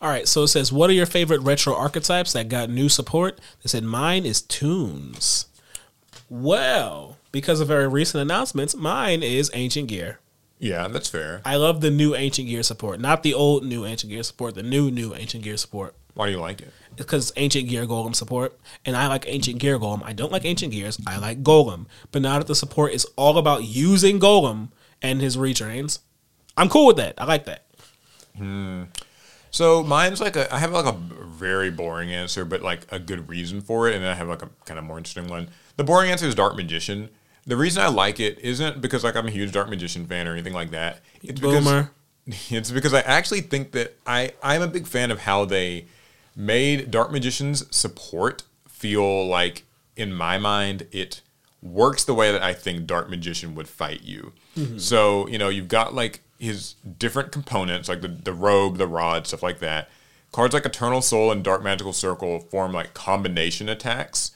All right, so it says, "What are your favorite retro archetypes that got new support?" They said, "Mine is Toons." Well, because of very recent announcements, mine is Ancient Gear. Yeah, that's fair. I love the new Ancient Gear support, not the old new Ancient Gear support, the new new Ancient Gear support. Why do you like it? because it's Ancient Gear Golem support, and I like Ancient Gear Golem. I don't like Ancient Gears. I like Golem. But now that the support is all about using Golem and his retrains, I'm cool with that. I like that. Hmm. So mine's like a I have like a very boring answer, but like a good reason for it, and then I have like a kind of more interesting one. The boring answer is Dark Magician. The reason I like it isn't because like I'm a huge Dark Magician fan or anything like that. It's because it's because I actually think that I I'm a big fan of how they made Dark Magician's support feel like in my mind it works the way that I think Dark Magician would fight you. Mm-hmm. So, you know, you've got like his different components, like the, the robe, the rod, stuff like that. Cards like Eternal Soul and Dark Magical Circle form like combination attacks,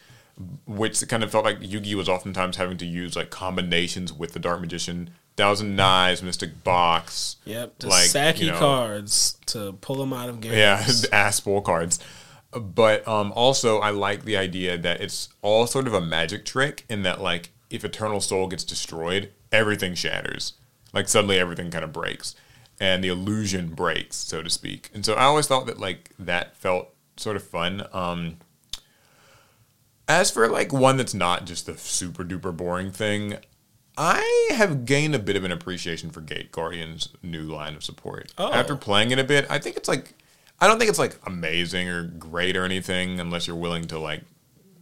which kind of felt like Yugi was oftentimes having to use like combinations with the Dark Magician. Thousand Knives, Mystic Box. Yep, the like, Saki you know, cards to pull them out of games. yeah, ass full cards. But um, also, I like the idea that it's all sort of a magic trick in that, like, if Eternal Soul gets destroyed, everything shatters. Like, suddenly everything kind of breaks. And the illusion breaks, so to speak. And so I always thought that, like, that felt sort of fun. Um, as for, like, one that's not just the super duper boring thing, I have gained a bit of an appreciation for Gate Guardian's new line of support. Oh. After playing it a bit, I think it's like I don't think it's like amazing or great or anything unless you're willing to like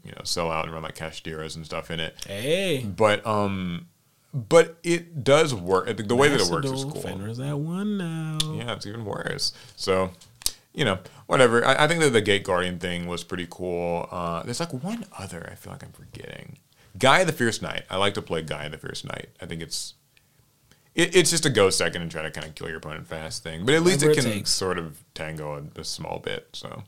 you know sell out and run like Kashtiras and stuff in it. Hey, But um but it does work. The way that it works is cool. At one now. Yeah, it's even worse. So, you know, whatever. I, I think that the Gate Guardian thing was pretty cool. Uh, there's like one other I feel like I'm forgetting. Guy the Fierce Knight. I like to play Guy the Fierce Knight. I think it's it, it's just a go second and try to kind of kill your opponent fast thing. But at least Whatever it it can takes. sort of tango a, a small bit. So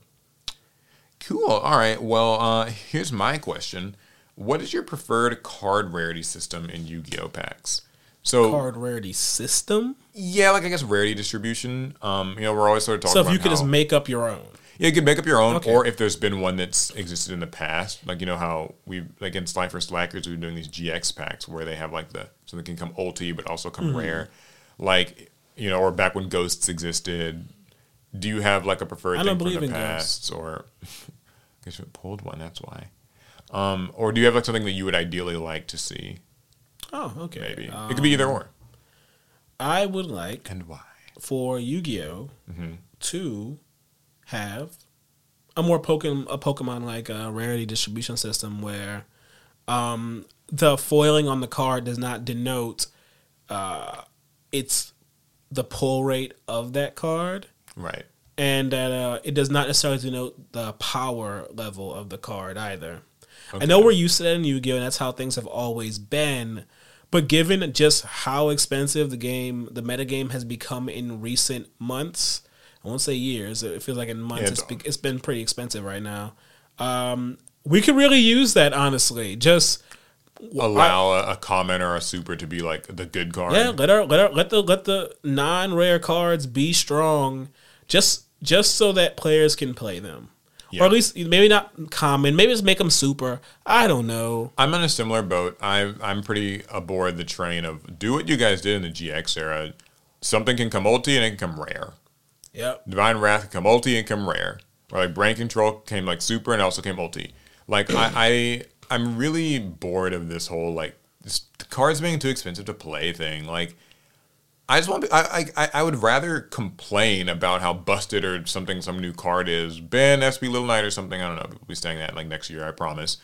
cool. All right. Well, uh, here's my question. What is your preferred card rarity system in Yu-Gi-Oh packs? So Card rarity system. yeah, like I guess rarity distribution. Um, you know, we're always sort of talking So if you could just make up your own. yeah, you can make up your own, Okay. or if there's been one that's existed in the past, like you know how we like in Slifer Slackers we've been doing these GX packs where they have like the so they can come ulti but also come Mm-hmm. rare, like you know, or back when ghosts existed. Do you have like a preferred I thing don't from believe the in past, or I guess you pulled one? That's why. Um, or do you have like something that you would ideally like to see? Oh, okay. Maybe Um, it could be either or. I would like And why? for Yu-Gi-Oh Mm-hmm. to have a more Pokemon a Pokemon like a rarity distribution system where um, the foiling on the card does not denote uh, it's the pull rate of that card, Right. and that uh, it does not necessarily denote the power level of the card either. I know we're used to that in Yu-Gi-Oh, and that's how things have always been. But given just how expensive the game, the metagame has become in recent months, I won't say years. It feels like in months. It's, be, it's been pretty expensive right now. Um, we could really use that honestly. Just Allow a, a common or a super to be like the good card. yeah, let our let our let the let the non rare cards be strong, just just so that players can play them, Yeah. or at least maybe not common. Maybe just make them super. I don't know. I'm in a similar boat. I'm I'm pretty aboard the train of do what you guys did in the GX era. Something can come ulti and it can come rare. Yep. Divine Wrath can come ulti and come rare. Or like Brain Control came like super and also came ulti. Like I, I I'm really bored of this whole like this cards being too expensive to play thing. Like I just want I, I I would rather complain about how busted or something some new card is. Ben SP Little Knight or something. I don't know. We'll be saying that like next year, I promise.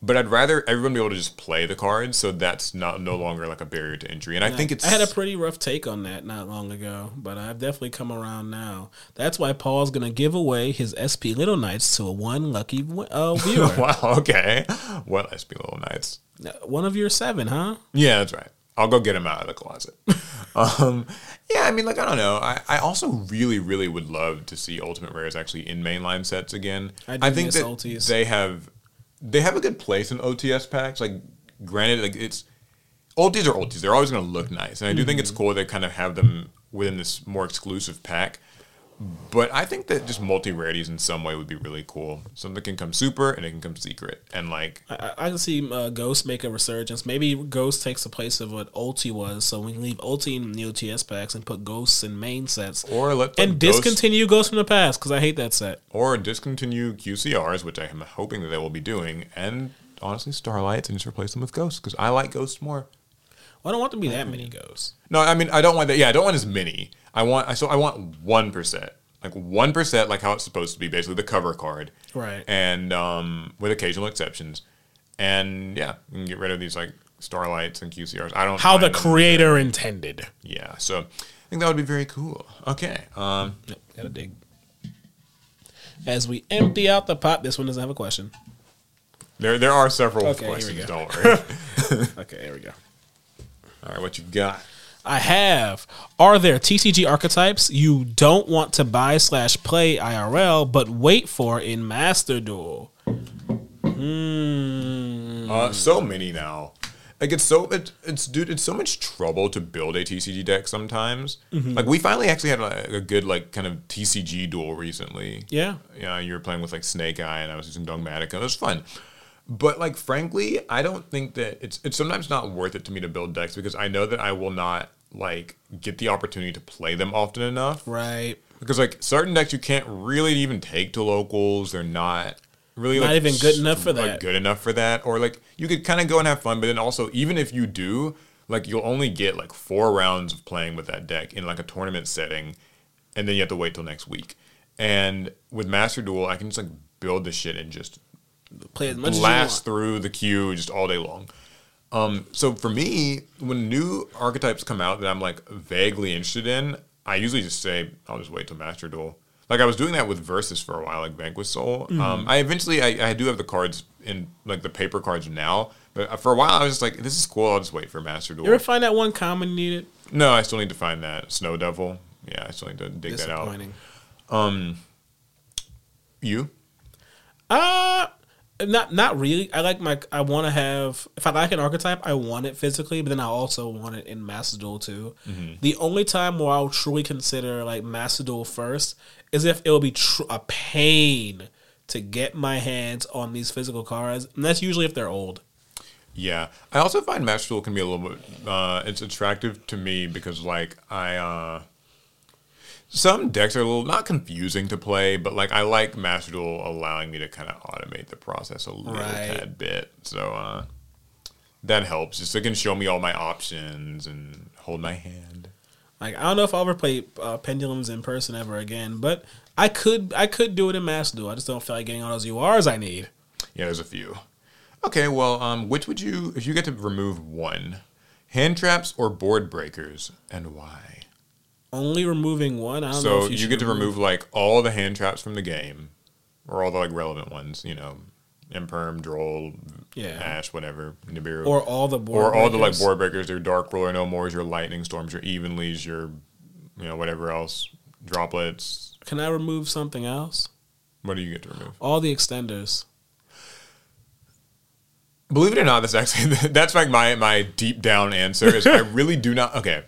But I'd rather everyone be able to just play the cards, so that's not no longer like a barrier to entry. And I think it's I had a pretty rough take on that not long ago, but I've definitely come around now. That's why Paul's gonna give away his SP Little Knights to a one lucky uh, viewer. wow. Okay. Well, SP Little Knights. one of your seven, huh? Yeah, that's right. I'll go get him out of the closet. um, yeah, I mean, like I don't know. I, I also really, really would love to see Ultimate Rares actually in mainline sets again. I do think that they have they have a good place in OTS packs. Like, granted, like it's ultis are ultis. They're always going to look nice, and I do think Mm-hmm. it's cool they kind of have them within this more exclusive pack. But I think that just multi rarities in some way would be really cool. Something can come super and it can come secret, and like I, I can see uh, Ghost make a resurgence. Maybe Ghost takes the place of what Ulti was, so we can leave Ulti in the OTS packs and put Ghosts in main sets. or let and Ghost- discontinue Ghosts from the past because I hate that set. or discontinue QCRs, which I am hoping that they will be doing, and honestly, Starlights, and just replace them with Ghosts because I like Ghosts more. Well, I don't want to be that many Ghosts. No, I mean I don't want that. Yeah, I don't want as many. I want I so I want one percent, like one percent, like how it's supposed to be, basically the cover card, Right. And um, with occasional exceptions, and yeah, you can get rid of these like Starlights and QCRs. I don't How the find them- creator intended. yeah. So I think that would be very cool. Okay. Um, Yep, gotta dig. As we empty out the pot, this one doesn't have a question. there there are several Okay, questions. Don't worry. Okay, here we go. All right, what you got? I have. Are there TCG archetypes you don't want to buy slash play IRL but wait for in Master Duel? Hmm. Uh, so many now. Like it's so it, it's dude, it's so much trouble to build a TCG deck sometimes. Mm-hmm. Like we finally actually had a, a good like kind of TCG duel recently. Yeah. Yeah, you were playing with like Snake Eye and I was using Dogmatika. It was fun. But like frankly, I don't think that it's it's sometimes not worth it to me to build decks because I know that I will not like get the opportunity to play them often enough. Right. Because like certain decks you can't really even take to locals. They're not really Not like, even good enough for like, that. good enough for that. Or like you could kind of go and have fun, but then also even if you do, like you'll only get like four rounds of playing with that deck in like a tournament setting, and then you have to wait till next week. And with Master Duel, I can just like build the shit and just Play as much blast through the queue just all day long. Um, so for me, when new archetypes come out that I'm like vaguely interested in, I usually just say I'll just wait till Master Duel. Like I was doing that with Versus for a while, like Vanquish Soul. Mm-hmm. Um, I eventually I, I do have the cards in like the paper cards now, but for a while I was just like, this is cool. I'll just wait for Master Duel. You ever find that one common needed? no, I still need to find that Snow Devil. Yeah, I still need to dig that out. Disappointing. You? Uh not not really. I like my. I want to have. If I like an archetype, I want it physically, but then I also want it in Master Duel too. The only time where I'll truly consider like Master Duel first is if it will be tr- a pain to get my hands on these physical cards, and that's usually if they're old. Yeah, I also find Master Duel can be a little bit. Uh, it's attractive to me because like I. Uh, some decks are a little not confusing to play, but like I like Master Duel allowing me to kind of automate the process a little Right. tad bit. So uh, that helps. Just it can show me all my options and hold my hand. Like I don't know if I'll ever play uh, pendulums in person ever again, but I could. I could do it in Master Duel. I just don't feel like getting all those URs I need. Yeah, there's a few. Okay, well, um, which would you if you get to remove one, hand traps or board breakers, and why? Only removing one. I don't know So if you, should get to remove like all the hand traps from the game, or all the like relevant ones. You know, Imperm, Droll, Yeah. Ash, whatever, Nibiru. Or all the board or all the like board breakers, your Dark Ruler, No Mores, your Lightning Storms, your Evenlies, your you know whatever else, droplets. Can I remove something else? What do you get to remove? All the extenders. Believe it or not, that's actually that's like my my deep down answer is I really do not. Okay,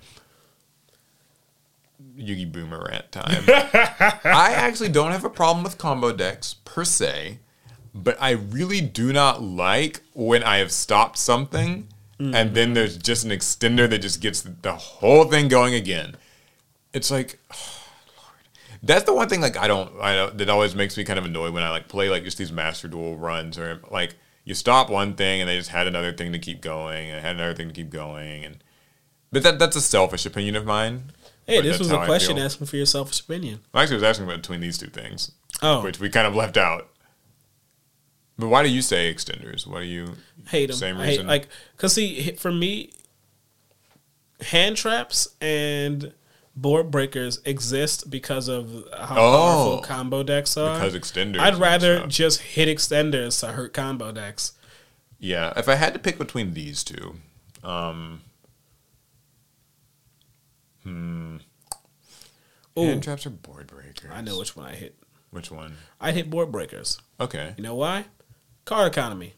Yugi Boomer rant time. I actually don't have a problem with combo decks per se, but I really do not like when I have stopped something and mm. then there's just an extender that just gets the whole thing going again. It's like. That's the one thing like I don't I don't that always makes me kind of annoyed when I like play like just these master duel runs or like you stop one thing and they just had another thing to keep going and had another thing to keep going and but that that's a selfish opinion of mine. Hey, But this was a question asking for your selfish opinion. I actually was asking about between these two things, Oh, which we kind of left out. But why do you say extenders? Why do you hate them. Same I hate, reason. like, cause see, for me, hand traps and board breakers exist because of how Oh. powerful combo decks are. because extenders? I'd rather just hit extenders to hurt combo decks. Yeah, if I had to pick between these two, um, Ooh, hand traps or board breakers? I know which one I hit. which one. I hit board breakers. Okay. You know why? Car economy.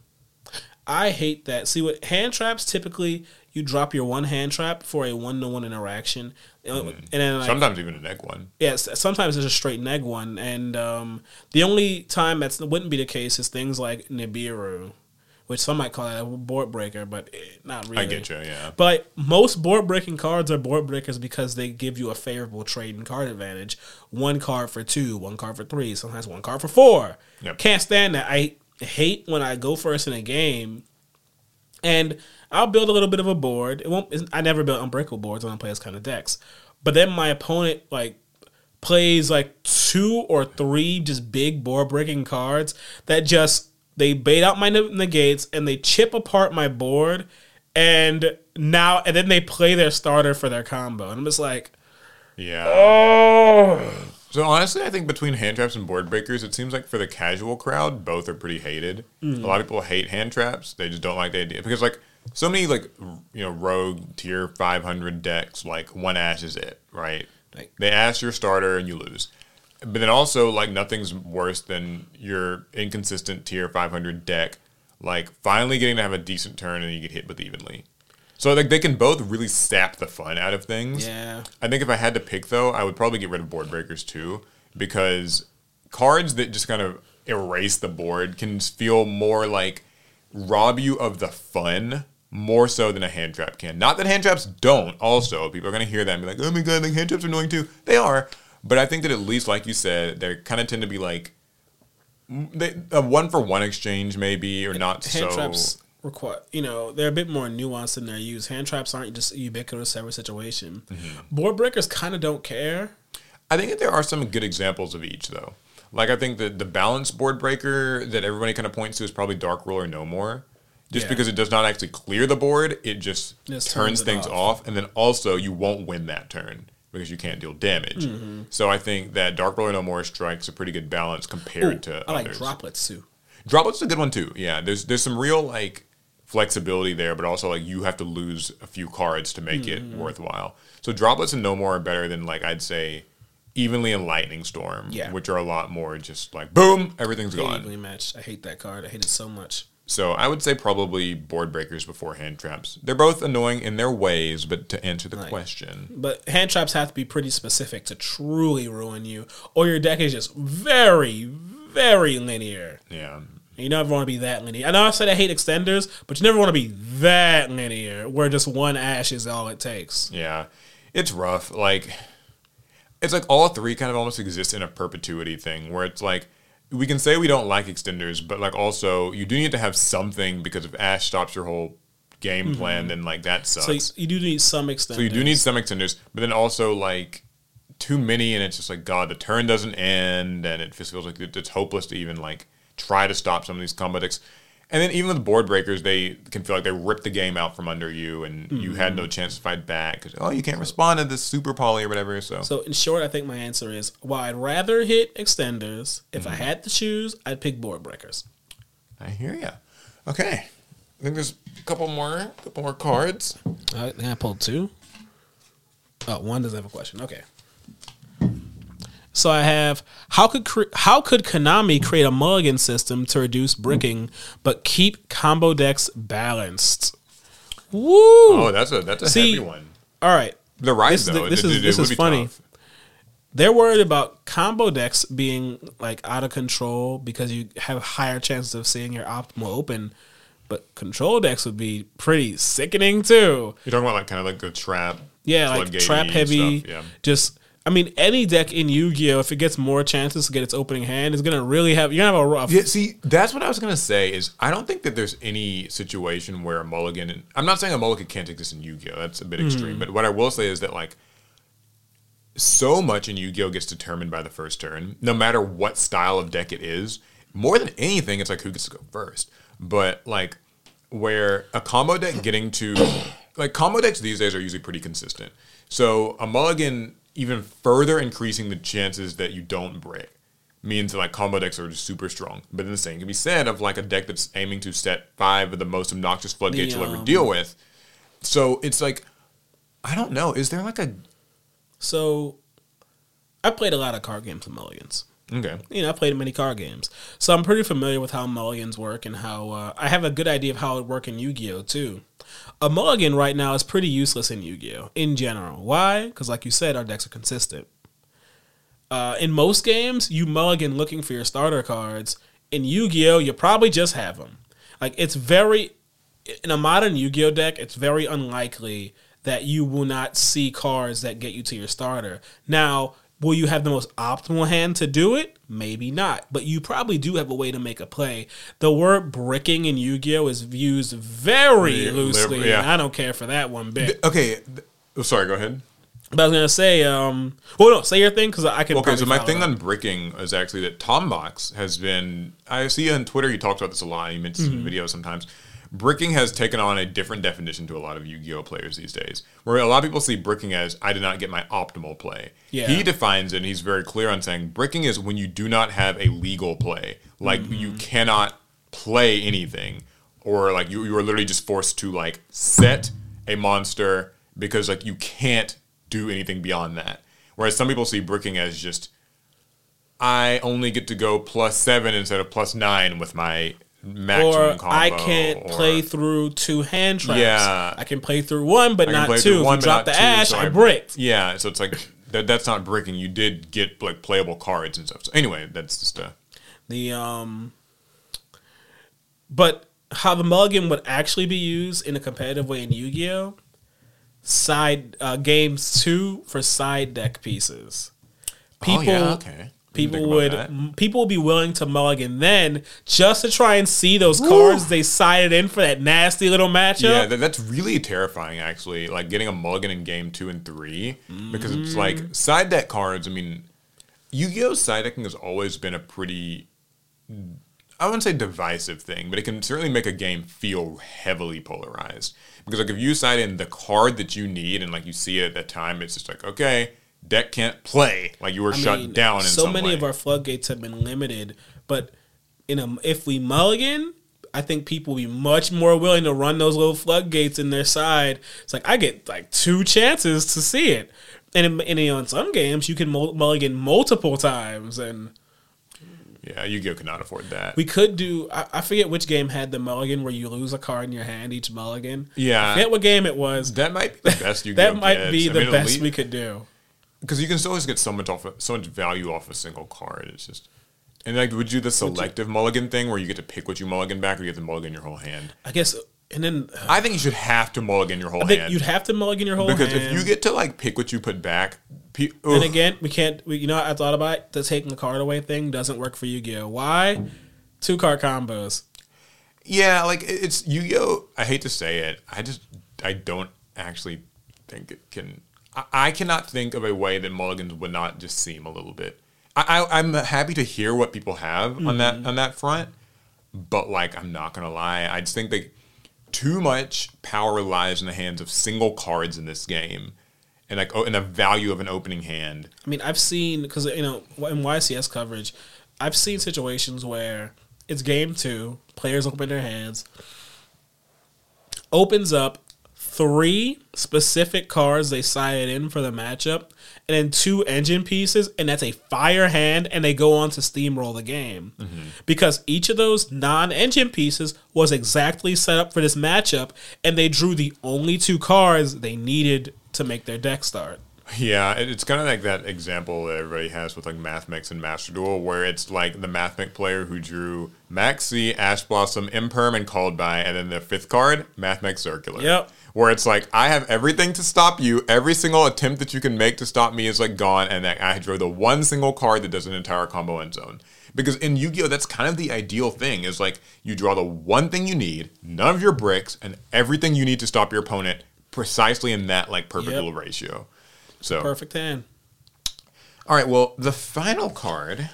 I hate that. See what hand traps typically you drop your one hand trap for a one to one interaction, Uh, and then like, Sometimes even an egg one. Yes, sometimes it's a straight neg one, and um, the only time that wouldn't be the case is things like Nibiru, which some might call that a board breaker, but eh, not really. I get you. Yeah. But most board breaking cards are board breakers because they give you a favorable trade and card advantage. One card for two, one card for three, sometimes one card for four. Yep. Can't stand that. I hate when I go first in a game and I'll build a little bit of a board. It won't. I never build unbreakable boards when I play this kind of decks. But then my opponent like plays like two or three just big board breaking cards that just they bait out my ne- negates and they chip apart my board. And now and then they play their starter for their combo, and I'm just like, Yeah. oh, So honestly, I think between hand traps and board breakers, it seems like for the casual crowd, both are pretty hated. Mm. A lot of people hate hand traps; they just don't like the idea because, like, so many like you know rogue tier five hundred decks, like one ash is it, right? Like- they ash your starter and you lose. But then also, like, nothing's worse than your inconsistent tier five hundred deck, like finally getting to have a decent turn and you get hit with evenly. So like they can both really sap the fun out of things. yeah. I think if I had to pick though, I would probably get rid of board breakers too, because cards that just kind of erase the board can feel more like rob you of the fun more so than a hand trap can. Not that hand traps don't. Also, people are gonna hear that and be like, "Oh my god, like hand traps are annoying too." They are, but I think that at least, like you said, they kind of tend to be like they, a one for one exchange maybe, or not hand so. traps require you know they're a bit more nuanced in their use. Hand traps aren't just ubiquitous every situation. Mm-hmm. Board breakers kind of don't care. I think that there are some good examples of each, though. Like I think that the balance board breaker that everybody kind of points to is probably Dark Ruler No More, just Yeah. because it does not actually clear the board; it just, Just turns turns things off. off. and then also you won't win that turn because you can't deal damage. Mm-hmm. So I think that Dark Ruler No More strikes a pretty good balance compared Ooh, to I like others. droplets too. Droplet's is a good one too. Yeah, there's there's some real like flexibility there, but also like you have to lose a few cards to make Mm-hmm. it worthwhile. So droplets and no more are better than like I'd say evenly and lightning storm, Yeah. which are a lot more just like boom, everything's gone. Evenly matched. I hate that card. I hate it so much. So I would say probably board breakers before hand traps. They're both annoying in their ways, but to answer the Right. question, But hand traps have to be pretty specific to truly ruin you, or your deck is just very, very linear. yeah. You never want to be that linear. I know I said I hate extenders, but you never want to be that linear where just one ash is all it takes. Yeah, it's rough. Like, it's like all three kind of almost exist in a perpetuity thing where it's like we can say we don't like extenders, but like also you do need to have something because if Ash stops your whole game plan, then like that sucks. So you do need some extenders. So you do need some extenders, but then also like too many, and it's just like God, the turn doesn't end, and it just feels like it's hopeless to even like try to stop some of these combo decks. And then even with board breakers, they can feel like they ripped the game out from under you, and you had Mm-hmm. no chance to fight back because oh, you can't respond to this super poly or whatever. So, So in short, I think my answer is while I'd rather hit extenders, if Mm-hmm. I had to choose, I'd pick board breakers. I hear ya. Okay, I think there's a couple more, couple more cards. I think I pulled two. Oh, one doesn't have a question. Okay. So I have how could cre- how could Konami create a mulligan system to reduce bricking but keep combo decks balanced? Woo! Oh, that's a that's a See, heavy one. All right. The rise This, though, this is it- it this is funny. tough. They're worried about combo decks being like out of control because you have higher chances of seeing your optimal open. But control decks would be pretty sickening too. You're talking about like kind of like the trap. Yeah, like trap heavy. stuff, yeah. Just, I mean, any deck in Yu Gi Oh, if it gets more chances to get its opening hand, is gonna really have. You're gonna have a rough. Yeah, see, that's what I was gonna say. Is I don't think that there's any situation where a mulligan. And, I'm not saying a mulligan can't exist in Yu-Gi-Oh. That's a bit hmm. extreme. But what I will say is that like, so much in Yu-Gi-Oh gets determined by the first turn, no matter what style of deck it is. More than anything, it's like who gets to go first. But like, where a combo deck getting to, like combo decks these days are usually pretty consistent. So a mulligan even further increasing the chances that you don't break means that like combo decks are just super strong. But then the same can be said of like a deck that's aiming to set five of the most obnoxious floodgates The, you'll ever um, deal with. So it's like, I don't know. Is there like a So, I played a lot of card games with mulligans. Okay? You know, I played many card games, so I'm pretty familiar with how mulligans work and how uh, I have a good idea of how it work in Yu Gi Oh too. A mulligan right now is pretty useless in Yu Gi Oh in general. Why? Because like you said, our decks are consistent. Uh, in most games, you mulligan looking for your starter cards. In Yu Gi Oh, you probably just have them. Like it's very in a modern Yu Gi Oh deck, it's very unlikely that you will not see cards that get you to your starter. Now, will you have the most optimal hand to do it? Maybe not, but you probably do have a way to make a play. The word bricking in Yu Gi Oh is used very Yeah, loosely. yeah. I don't care for that one bit. Okay. Oh, sorry. Go ahead. But I was gonna say, um, well, no, say your thing because I can. Okay, so my thing up. on bricking is actually that Tombox has been. I see on Twitter you talked about this a lot. You mentioned Mm-hmm. videos sometimes. Bricking has taken on a different definition to a lot of Yu-Gi-Oh players these days. Where a lot of people see bricking as I did not get my optimal play. Yeah. He defines it and he's very clear on saying bricking is when you do not have a legal play. Like Mm-hmm. you cannot play anything. Or like you, you are literally just forced to like set a monster because like you can't do anything beyond that. Whereas some people see bricking as just I only get to go plus seven instead of plus nine with my maximum or combo. I can't or- play through two hand traps. Yeah. I can play through one, but I not two. through If you drop the two, ash, so I bricked. Yeah, so it's like that, that's not bricking. You did get like playable cards and stuff. So anyway, that's just uh The um, but how the mulligan would actually be used in a competitive way in Yu Gi Oh, side uh, games two for side deck pieces. People, oh, yeah, okay. Didn't people would that. people would be willing to mulligan then just to try and see those cards they sided in for that nasty little matchup. Yeah, that, that's really terrifying, actually. Like getting a mulligan in game two and three because it's like Mm. side deck cards. I mean, Yu Gi Oh! side decking has always been a pretty, I wouldn't say divisive thing, but it can certainly make a game feel heavily polarized. Because like if you side in the card that you need and like you see it at that time, it's just like okay, deck can't play. Like you were I shut mean, down. So many way. of our floodgates have been limited, but in a if we mulligan, I think people will be much more willing to run those little floodgates in their side. It's like I get like two chances to see it, and in, and, in some games you can mulligan multiple times, and yeah, Yu Gi Oh! cannot afford that. we could do. I, I forget which game had the mulligan where you lose a card in your hand each mulligan. Yeah. I forget what game it was. that might be the best Yu Gi Oh! That might be the best we could do. Because you can still always get so much off so much value off a single card. It's just and like would you do the selective mulligan thing where you get to pick what you mulligan back or you get to mulligan your whole hand? I guess, and then uh, I think you should have to mulligan your whole I think hand you'd have to mulligan your whole hand. because hand. if you get to like pick what you put back, pe- And again, we can't. We, you know, I thought about it, the taking the card away thing doesn't work for Yu Gi Oh. Why? Two card combos. yeah, like it's Yu Gi Oh. I hate to say it, I just I don't actually think it can. I, I cannot think of a way that mulligans would not just seem a little bit. I, I I'm happy to hear what people have on that mm-hmm. on that front, but like I'm not gonna lie, I just think that too much power lies in the hands of single cards in this game, and like oh, and the value of an opening hand. I mean, I've seen because you know in YCS coverage, I've seen situations where It's game two. Players open their hands. Opens up three specific cards they sided in for the matchup, and then two engine pieces, and that's a fire hand, and they go on to steamroll the game. Mm-hmm. Because each of those non engine pieces was exactly set up for this matchup, and they drew the only two cards they needed to make their deck start. Yeah, it's kind of like that example that everybody has with like Mathmech and Master Duel, where it's like the Mathmech player who drew Max C, Ash Blossom, Imperm, and Called By, and then the fifth card, Mathmech Circular. Yep. Where it's like, I have everything to stop you. Every single attempt that you can make to stop me is like gone, and that I drew the one single card that does an entire combo end zone. Because in Yu Gi Oh!, that's kind of the ideal thing is like you draw the one thing you need, none of your bricks, and everything you need to stop your opponent precisely in that like perfect Yep. little ratio. So Perfect hand. all right, well, the final card.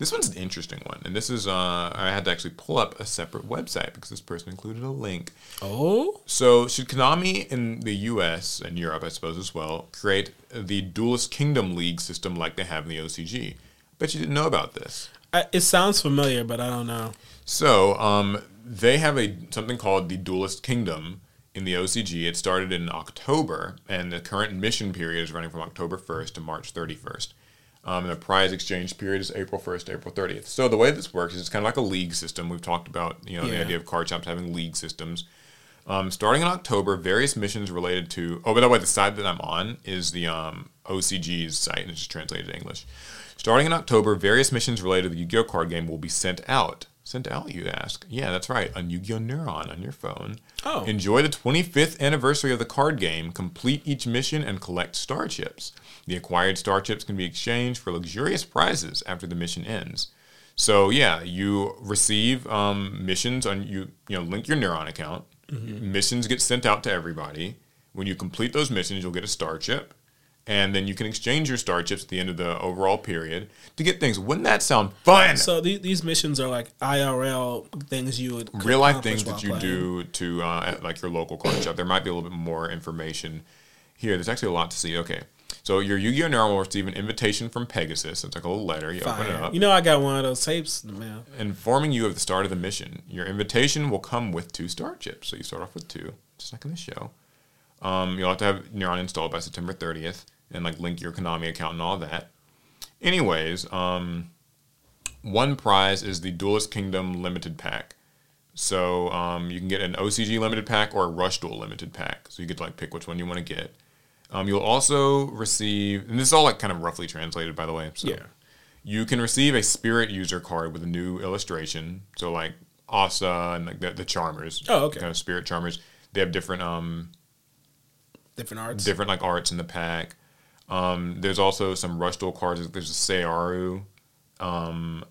This one's an interesting one, and this is uh, I had to actually pull up a separate website because this person included a link. Oh, So, should Konami in the U.S. and Europe, I suppose as well, create the Duelist Kingdom League system like they have in the OCG? Bet you didn't know about this. I, it sounds familiar, but I don't know. So, um, they have a something called the Duelist Kingdom in the OCG. It started in October, and the current mission period is running from October 1st to March 31st. Um, and the prize exchange period is April 1st to April 30th. So the way this works is it's kind of like a league system. We've talked about you know the idea of card shops having league systems. Um, starting in October, various missions related to. Oh, by the way, the side that I'm on is the um, OCG's site, and it's just translated to English. Starting in October, various missions related to the Yu-Gi-Oh card game will be sent out. Sent out, you ask? Yeah, that's right. On Yu-Gi-Oh Neuron on your phone. Oh. Enjoy the 25th anniversary of the card game. Complete each mission and collect star chips. The acquired star chips can be exchanged for luxurious prizes after the mission ends. So yeah, you receive um, missions on you. You know, link your Neuron account. Missions get sent out to everybody. When you complete those missions, you'll get a star chip, and then you can exchange your star chips at the end of the overall period to get things. Wouldn't that sound fun? So these, these missions are like IRL things you would real life things that you playing. do to uh, at like your local card shop. There might be a little bit more information here. There's actually a lot to see. Okay, so your Yu-Gi-Oh! Neuron will receive an invitation from Pegasus. It's like a little letter. You open it up, You know, I got one of those tapes in the mail. informing you of the start of the mission. Your invitation will come with two star chips. So you start off with two, just like in the show. Um, you'll have to have Neuron installed by September 30th and like link your Konami account and all that. Anyways, um, one prize is the Duelist Kingdom limited pack. So um, you can get an OCG limited pack or a Rush Duel limited pack. So you get to like pick which one you want to get. Um, you'll also receive, and this is all like kind of roughly translated, by the way. So Yeah. you can receive a Spirit user card with a new illustration. So like Aussa and like the, the Charmers. Oh, okay. Kind of Spirit Charmers. They have different um, Different arts. different like arts in the pack. Um, there's also some Rush Duel cards. There's a Searu, um,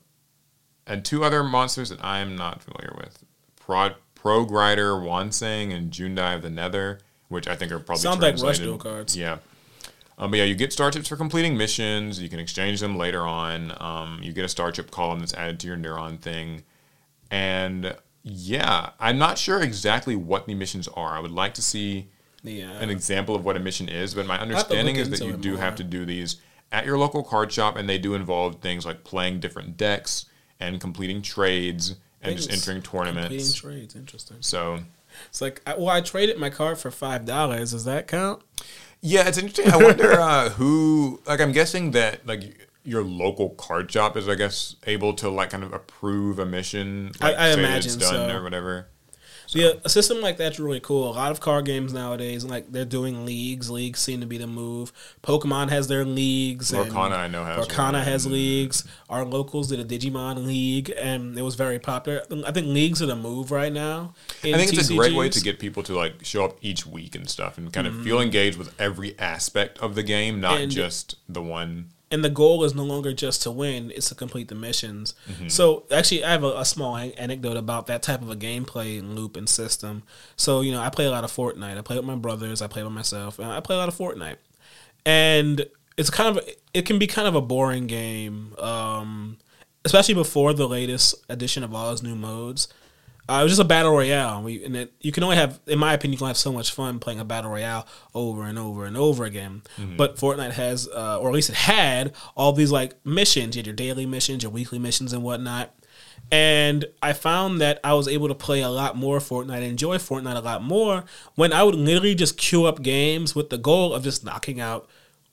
and two other monsters that I'm not familiar with. Pro Pro Grider Wansang and Jundai of the Nether, which I think are probably Sound like Rush. Duel cards. Yeah. Um, but yeah, you get star chips for completing missions. You can exchange them later on. Um, you get a star chip column that's added to your neuron thing. And yeah, I'm not sure exactly what the missions are. I would like to see Yeah. an example of what a mission is, but my understanding is that you do more. have to do these at your local card shop, and they do involve things like playing different decks and completing trades and just entering Completing tournaments. trades. Interesting. So It's like, I- well, I traded my card for five dollars. Does that count? yeah, it's interesting. I wonder uh, who. Like, I'm guessing that like your local card shop is, I guess, able to like kind of approve a mission. I- Like, I say imagine it's done so. or whatever. Yeah, a system like that's really cool. A lot of card games nowadays, like they're doing leagues. Leagues seem to be the move. Pokemon has their leagues. and Lorcana, I know, has Lorcana one. has leagues. Our locals did a Digimon league, and it was very popular. I think leagues are the move right now. I think it's a great way to get people to like show up each week and stuff, and kind of Mm-hmm. feel engaged with every aspect of the game, not And- just the one. And the goal is no longer just to win; it's to complete the missions. Mm-hmm. So, actually, I have a, a small an- anecdote about that type of a gameplay loop and system. So, you know, I play a lot of Fortnite. I play with my brothers. I play with myself. And I play a lot of Fortnite, and it's kind of it can be kind of a boring game, um, especially before the latest edition of all its new modes. Uh, it was just a battle royale, we, and it, you can only have, in my opinion, you can have so much fun playing a battle royale over and over and over again. But Fortnite has, uh, or at least it had, all these like missions. You had your daily missions, your weekly missions, and whatnot. And I found that I was able to play a lot more Fortnite, enjoy Fortnite a lot more when I would literally just queue up games with the goal of just knocking out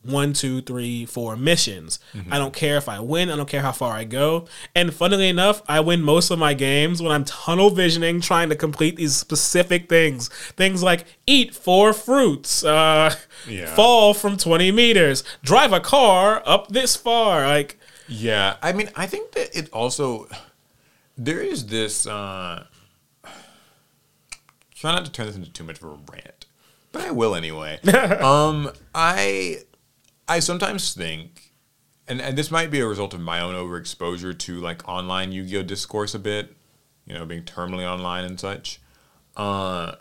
one, two, three, four missions. Mm-hmm. I don't care if I win. I don't care how far I go. And funnily enough, I win most of my games when I'm tunnel visioning, trying to complete these specific things. Things like eat four fruits, uh, Yeah. fall from 20 meters, drive a car up this far. Like, Yeah, I mean, I think that it also there is this. Uh, try not to turn this into too much of a rant, but I will anyway. um, I I sometimes think, and and this might be a result of my own overexposure to like online Yu-Gi-Oh discourse a bit, you know, being terminally online and such. Uh,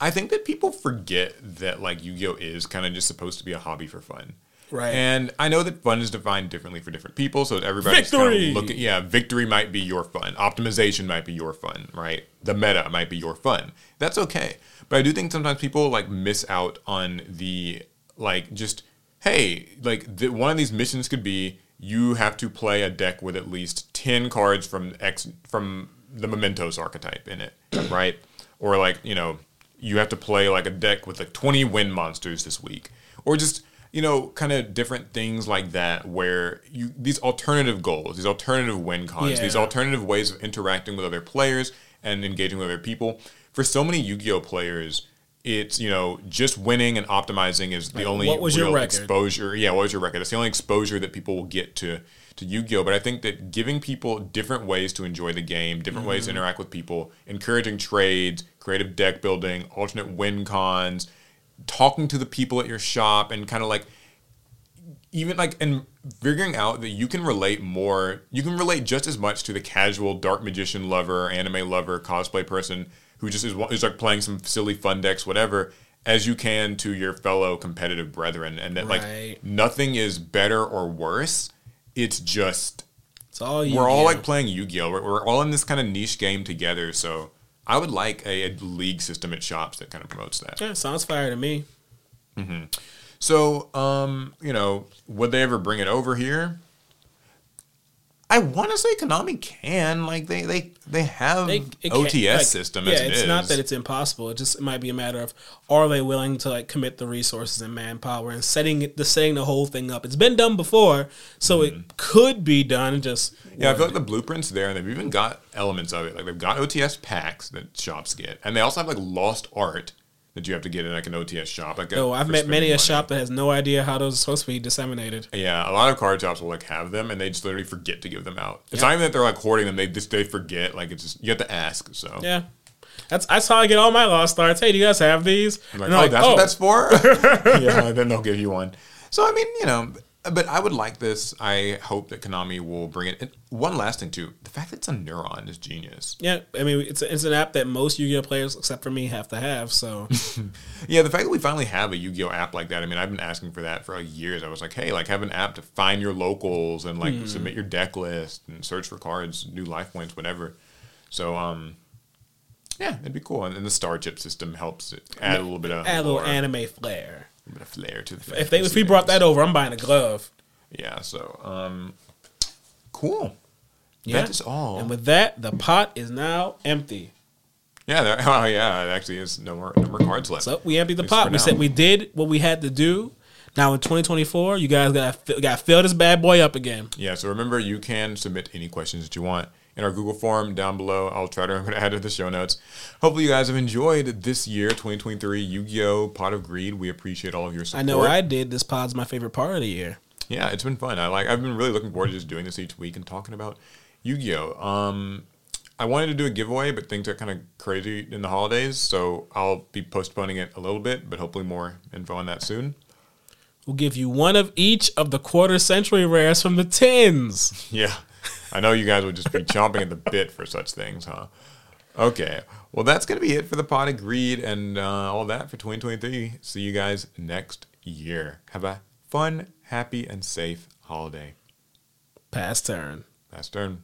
I think that people forget that like Yu-Gi-Oh is kind of just supposed to be a hobby for fun. Right. And I know that fun is defined differently for different people, so everybody's kind of looking. Yeah, victory might be your fun. Optimization might be your fun, right? The meta might be your fun. That's okay. But I do think sometimes people like miss out on the like just hey, like the, one of these missions could be you have to play a deck with at least ten cards from X from the Mementos archetype in it, right? Or like you know you have to play like a deck with like 20 wind monsters this week. Or just you know kind of different things like that where you these alternative goals these alternative win cons these alternative ways of interacting with other players and engaging with other people. For so many yu-gi-oh players it's you know just winning and optimizing is the only what was your record? exposure yeah what was your record that's the only exposure that people will get to to Yu-Gi-Oh! But I think that giving people different ways to enjoy the game, different ways to Mm-hmm. interact with people, encouraging trades, creative deck building, alternate win cons, talking to the people at your shop, and kind of like even like and figuring out that you can relate more you can relate just as much to the casual dark magician lover anime lover cosplay person who just is, is like playing some silly fun decks whatever as you can to your fellow competitive brethren and that Right. like nothing is better or worse it's just it's all you. we're all like playing yu-gi-oh we're, we're all in this kind of niche game together so i would like a, a league system at shops that kind of promotes that Yeah, sounds fire to me. So, um, you know, would they ever bring it over here? I want to say Konami can. Like they they they have They- OTS like, system Yeah, it it's is. not that it's impossible. It just it might be a matter of are they willing to like commit the resources and manpower and setting it, the setting the whole thing up. It's been done before, so it could be done. Just Mm-hmm. yeah, I feel like the blueprint's there, and they've even got elements of it. Like they've got OTS packs that shops get, and they also have like lost art that you have to get in like an OTS shop. Like oh, I've met many a money. shop that has no idea how those are supposed to be disseminated. Yeah, a lot of card shops will like have them, and they just literally forget to give them out. It's Yeah. not even that they're like hoarding them; they just they forget. Like it's just you have to ask. So Yeah. That's that's how I get all my lost starts. Hey, do you guys have these? I'm like, oh, they're that's what oh. that's for. yeah, then they'll give you one. So I mean, you know, but I would like this. I hope that Konami will bring it. And one last thing too, the fact that it's a Neuron is genius. Yeah, I mean it's it's an app that most Yu-Gi-Oh players, except for me, have to have. So Yeah, the fact that we finally have a Yu-Gi-Oh app like that. I mean, I've been asking for that for like years. I was like, hey, like have an app to find your locals and like Hmm. submit your deck list and search for cards, new life points, whatever. So um. Yeah, it'd be cool, and, and the star chip system helps it add a little bit of add a little anime flair. A bit of flair to the. If they if we brought that over, I'm buying a glove. Yeah, so um cool. Yeah. That is all. And with that, the pot is now empty. yeah, there, oh yeah, it actually is no more no more cards left. So we emptied the pot. We now. said we did what we had to do. Now in 2024, you guys got got to fill this bad boy up again. Yeah, so remember you can submit any questions that you want in our Google form down below. I'll try to I'm gonna add to the show notes. Hopefully you guys have enjoyed this year, 2023 Yu-Gi-Oh! Pot of Greed. We appreciate all of your support. I know I did. This pod's my favorite part of the year. Yeah, it's been fun. I like. I've been really looking forward to just doing this each week and talking about Yu-Gi-Oh. Um, I wanted to do a giveaway, but things got kind of crazy in the holidays, so I'll be postponing it a little bit. But hopefully, more info on that soon. We'll give you one of each of the quarter century rares from the tins. Yeah, I know you guys would just be chomping at the bit for such things, huh? Okay, well that's gonna be it for the pot of greed and uh, all that for 2023. See you guys next year. Have a fun, happy, and safe holiday. Pass turn. Last turn.